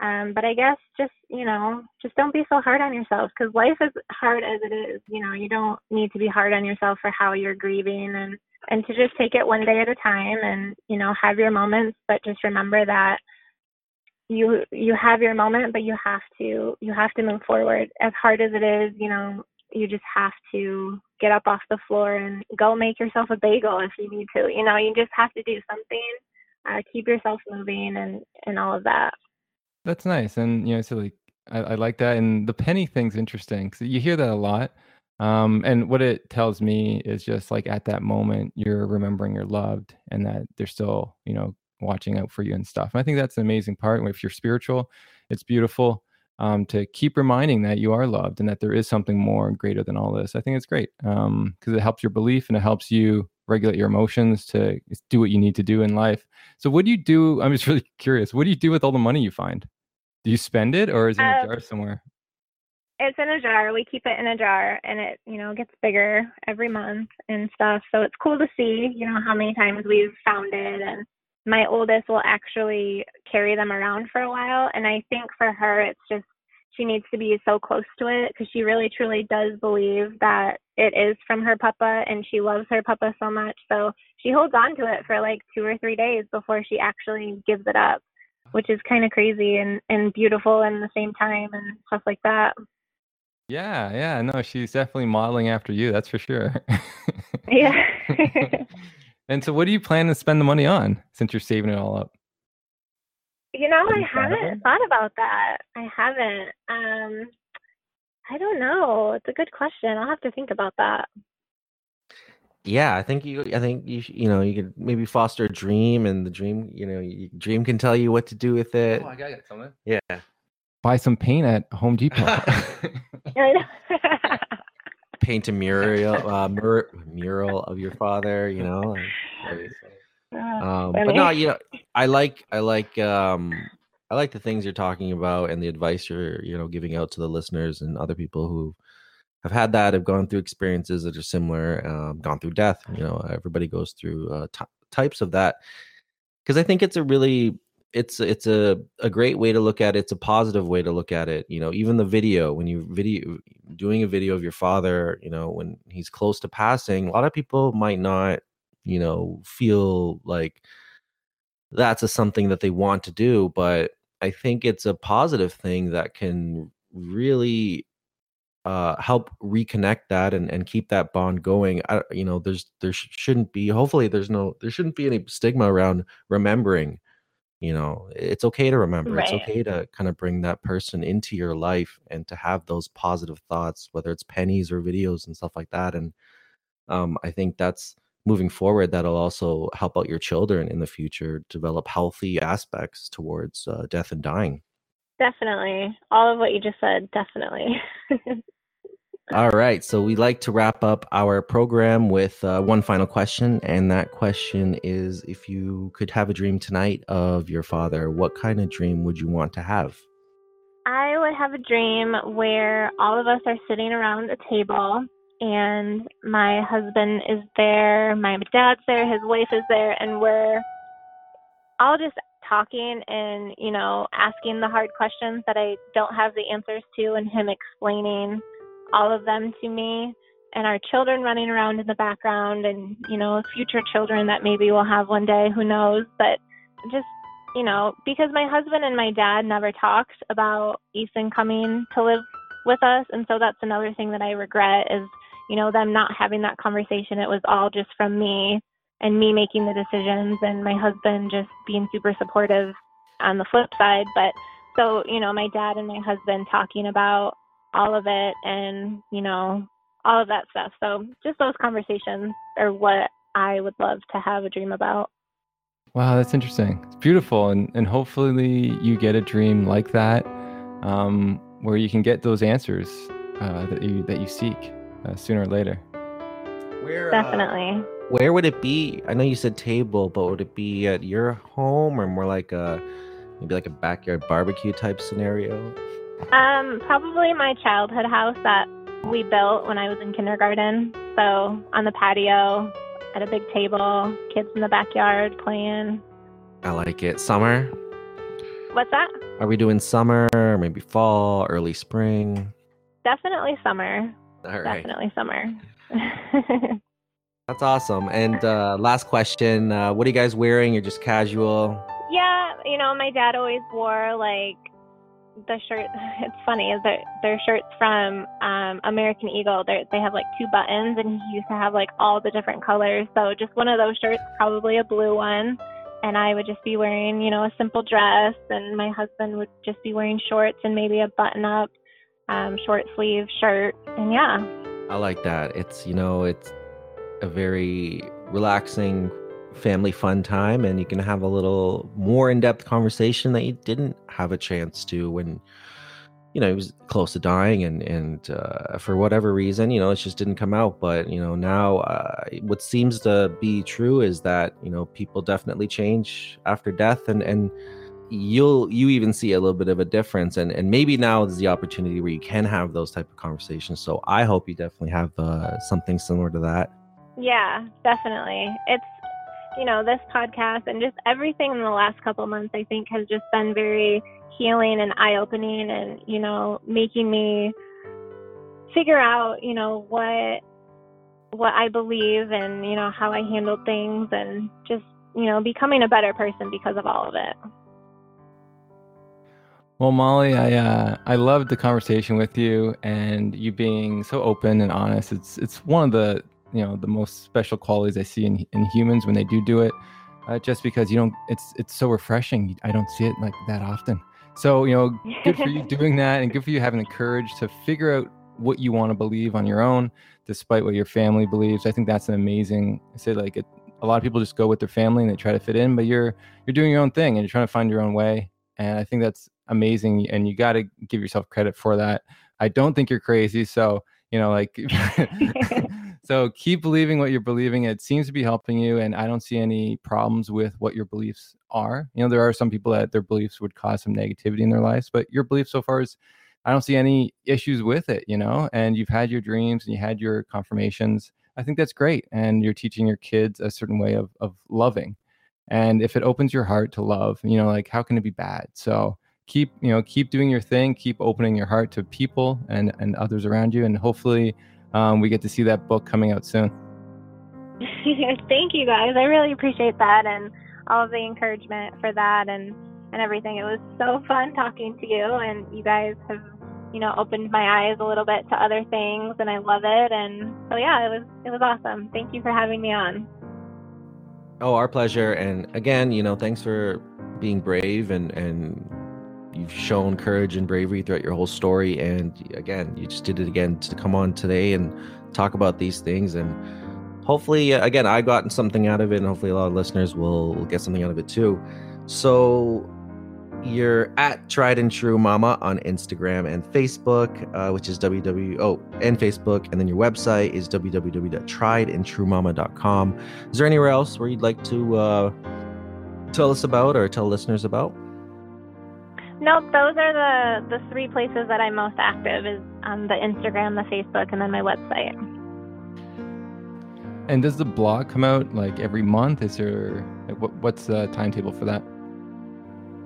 Um, but I guess just you know, just don't be so hard on yourself because life is hard as it is. You know, you don't need to be hard on yourself for how you're grieving, and and to just take it one day at a time and you know have your moments but just remember that you you have your moment but you have to you have to move forward as hard as it is you know you just have to get up off the floor and go make yourself a bagel if you need to you know you just have to do something uh, keep yourself moving and and all of that that's nice and you know so like I, I like that and the penny thing's interesting because you hear that a lot um, and what it tells me is just like at that moment, you're remembering you're loved and that they're still, you know, watching out for you and stuff. And I think that's an amazing part. If you're spiritual, it's beautiful um, to keep reminding that you are loved and that there is something more greater than all this. I think it's great because um, it helps your belief and it helps you regulate your emotions to do what you need to do in life. So, what do you do? I'm just really curious. What do you do with all the money you find? Do you spend it or is it in a um, jar somewhere? it's in a jar. We keep it in a jar and it, you know, gets bigger every month and stuff. So it's cool to see, you know, how many times we've found it and my oldest will actually carry them around for a while and I think for her it's just she needs to be so close to it because she really truly does believe that it is from her papa and she loves her papa so much. So she holds on to it for like 2 or 3 days before she actually gives it up, which is kind of crazy and and beautiful in the same time and stuff like that. Yeah, yeah. No, she's definitely modeling after you, that's for sure. Yeah. And so what do you plan to spend the money on since you're saving it all up? You know, I haven't thought about that. I haven't. Um, I don't know. It's a good question. I'll have to think about that. Yeah, I think you. I think you. You know, you could maybe foster a dream, and the dream. You know, you, dream can tell you what to do with it. Oh, I got something. Yeah. Buy some paint at Home Depot. Paint a mural, uh, mur- mural of your father. You know. Um, but no, you know, I like, I like, um, I like the things you're talking about and the advice you're, you know, giving out to the listeners and other people who have had that, have gone through experiences that are similar, um, gone through death. You know, everybody goes through uh, t- types of that because I think it's a really it's it's a a great way to look at it. It's a positive way to look at it. You know, even the video when you video doing a video of your father, you know, when he's close to passing, a lot of people might not, you know, feel like that's a something that they want to do, but I think it's a positive thing that can really uh, help reconnect that and, and keep that bond going. I, you know, there's there sh- shouldn't be. Hopefully, there's no there shouldn't be any stigma around remembering you know it's okay to remember right. it's okay to kind of bring that person into your life and to have those positive thoughts whether it's pennies or videos and stuff like that and um, i think that's moving forward that'll also help out your children in the future develop healthy aspects towards uh, death and dying. Definitely. All of what you just said definitely All right. So we like to wrap up our program with uh, one final question. And that question is if you could have a dream tonight of your father, what kind of dream would you want to have? I would have a dream where all of us are sitting around a table and my husband is there, my dad's there, his wife is there, and we're all just talking and, you know, asking the hard questions that I don't have the answers to, and him explaining all of them to me and our children running around in the background and you know future children that maybe we'll have one day who knows but just you know, because my husband and my dad never talked about Ethan coming to live with us. And so that's another thing that I regret is, you know, them not having that conversation. It was all just from me and me making the decisions and my husband just being super supportive on the flip side. But so, you know, my dad and my husband talking about all of it and, you know, all of that stuff. So just those conversations are what I would love to have a dream about. Wow, that's interesting. It's beautiful, and and hopefully you get a dream like that, um, where you can get those answers uh, that you that you seek uh, sooner or later. Where uh, Definitely. where would it be? I know you said table, but would it be at your home or more like a maybe like a backyard barbecue type scenario? Um, probably my childhood house that we built when I was in kindergarten. So on the patio, at a big table, kids in the backyard playing. I like it. Summer? What's that? Are we doing summer, maybe fall, early spring? Definitely summer. All right. Definitely summer. That's awesome. And uh, last question uh, What are you guys wearing? You're just casual? yeah, you know, my dad always wore like the shirt. It's funny is that their shirts from um, American Eagle. They they have like two buttons, and he used to have like all the different colors. So just one of those shirts, probably a blue one. And I would just be wearing, you know, a simple dress, and my husband would just be wearing shorts and maybe a button-up, um, short sleeve shirt. And yeah, I like that. It's, you know, it's a very relaxing family fun time and you can have a little more in-depth conversation that you didn't have a chance to when you know he was close to dying and and uh, for whatever reason you know it just didn't come out. But you know now uh, what seems to be true is that you know people definitely change after death and and you'll you even see a little bit of a difference. And and maybe now is the opportunity where you can have those type of conversations. So i hope you definitely have uh, something similar to that. Yeah, definitely. It's you know, this podcast and just everything in the last couple months, I think, has just been very healing and eye opening and, you know, making me figure out, you know, what what I believe and, you know, how I handled things and just, you know, becoming a better person because of all of it. Well, Molly, I uh, I loved the conversation with you and you being so open and honest. It's it's one of the you know the most special qualities I see in in humans when they do do it. Uh, just because you don't, it's it's so refreshing. I don't see it like that often. So you know, good for you doing that, and good for you having the courage to figure out what you want to believe on your own, despite what your family believes. I think that's an amazing. I say like it, a lot of people just go with their family and they try to fit in, but you're you're doing your own thing and you're trying to find your own way. And I think that's amazing, and you got to give yourself credit for that. I don't think you're crazy, so you know, like So keep believing what you're believing. It seems to be helping you, and I don't see any problems with what your beliefs are. You know, there are some people that their beliefs would cause some negativity in their lives, but your belief so far is, I don't see any issues with it. You know, and you've had your dreams and you had your confirmations. I think that's great, and you're teaching your kids a certain way of of loving. And if it opens your heart to love, you know, like how can it be bad? So keep you know keep doing your thing keep opening your heart to people and and others around you and hopefully um, we get to see that book coming out soon. Thank you guys. I really appreciate that and all of the encouragement for that and and everything. It was so fun talking to you and you guys have you know opened my eyes a little bit to other things and I love it and so yeah, it was it was awesome. Thank you for having me on. Oh, our pleasure. And again, you know, thanks for being brave and and you've shown courage and bravery throughout your whole story and again you just did it again to come on today and talk about these things and hopefully uh, again i gotten something out of it and hopefully a lot of listeners will, get something out of it too. So you're at tried and true mama on instagram and facebook uh, which is www oh and facebook and then your website is www.triedandtruemama.com is there anywhere else where you'd like to uh, tell us about or tell listeners about Nope, those are the the three places that I'm most active is on the Instagram, the Facebook, and then my website. And does the blog come out like every month? Is there what, what's the timetable for that?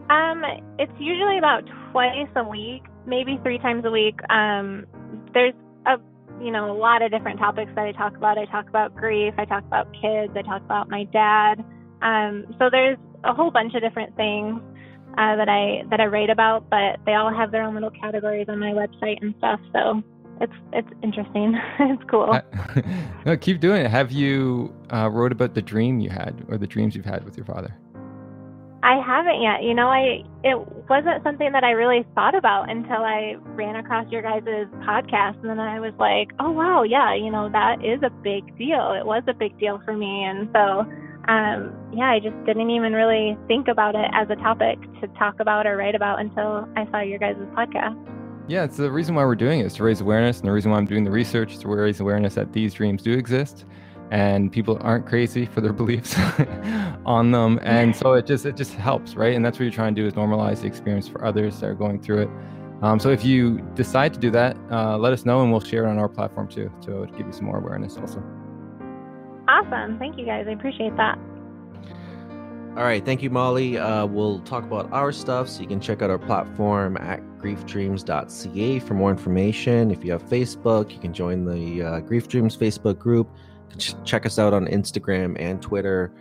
Um, it's usually about twice a week, maybe three times a week. Um, there's a you know a lot of different topics that I talk about. I talk about grief. I talk about kids. I talk about my dad. Um, so there's a whole bunch of different things uh, that I that I write about, but they all have their own little categories on my website and stuff. So it's it's interesting. it's cool. no, keep doing it. Have you uh, wrote about the dream you had or the dreams you've had with your father? I haven't yet. You know, I it wasn't something that I really thought about until I ran across your guys' podcast, and then I was like, oh wow, yeah, you know, that is a big deal. It was a big deal for me, and so um, yeah, I just didn't even really think about it as a topic to talk about or write about until I saw your guys' podcast. Yeah, it's the reason why we're doing it is to raise awareness, and the reason why I'm doing the research is to raise awareness that these dreams do exist, and people aren't crazy for their beliefs on them, and so it just it just helps, right? And that's what you're trying to do is normalize the experience for others that are going through it. Um, so if you decide to do that, uh, let us know, and we'll share it on our platform too, to give you some more awareness also. Awesome. Thank you guys. I appreciate that. All right. Thank you, Molly. Uh, we'll talk about our stuff so you can check out our platform at griefdreams.ca for more information. If you have Facebook, you can join the uh, Grief Dreams Facebook group. Check us out on Instagram and Twitter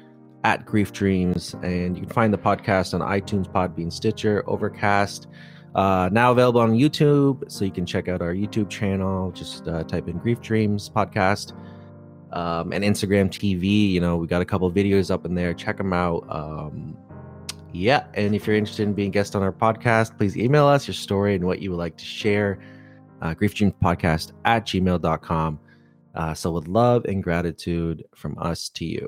at Grief Dreams. And you can find the podcast on iTunes, Podbean, Stitcher, Overcast. Uh, now available on YouTube, so you can check out our YouTube channel. Just uh, type in Grief Dreams Podcast um, and Instagram TV. You know, we got a couple videos up in there. Check them out. Um, yeah, and if you're interested in being guest on our podcast, please email us your story and what you would like to share. Uh, Podcast at gmail.com. Uh, so, with love and gratitude from us to you.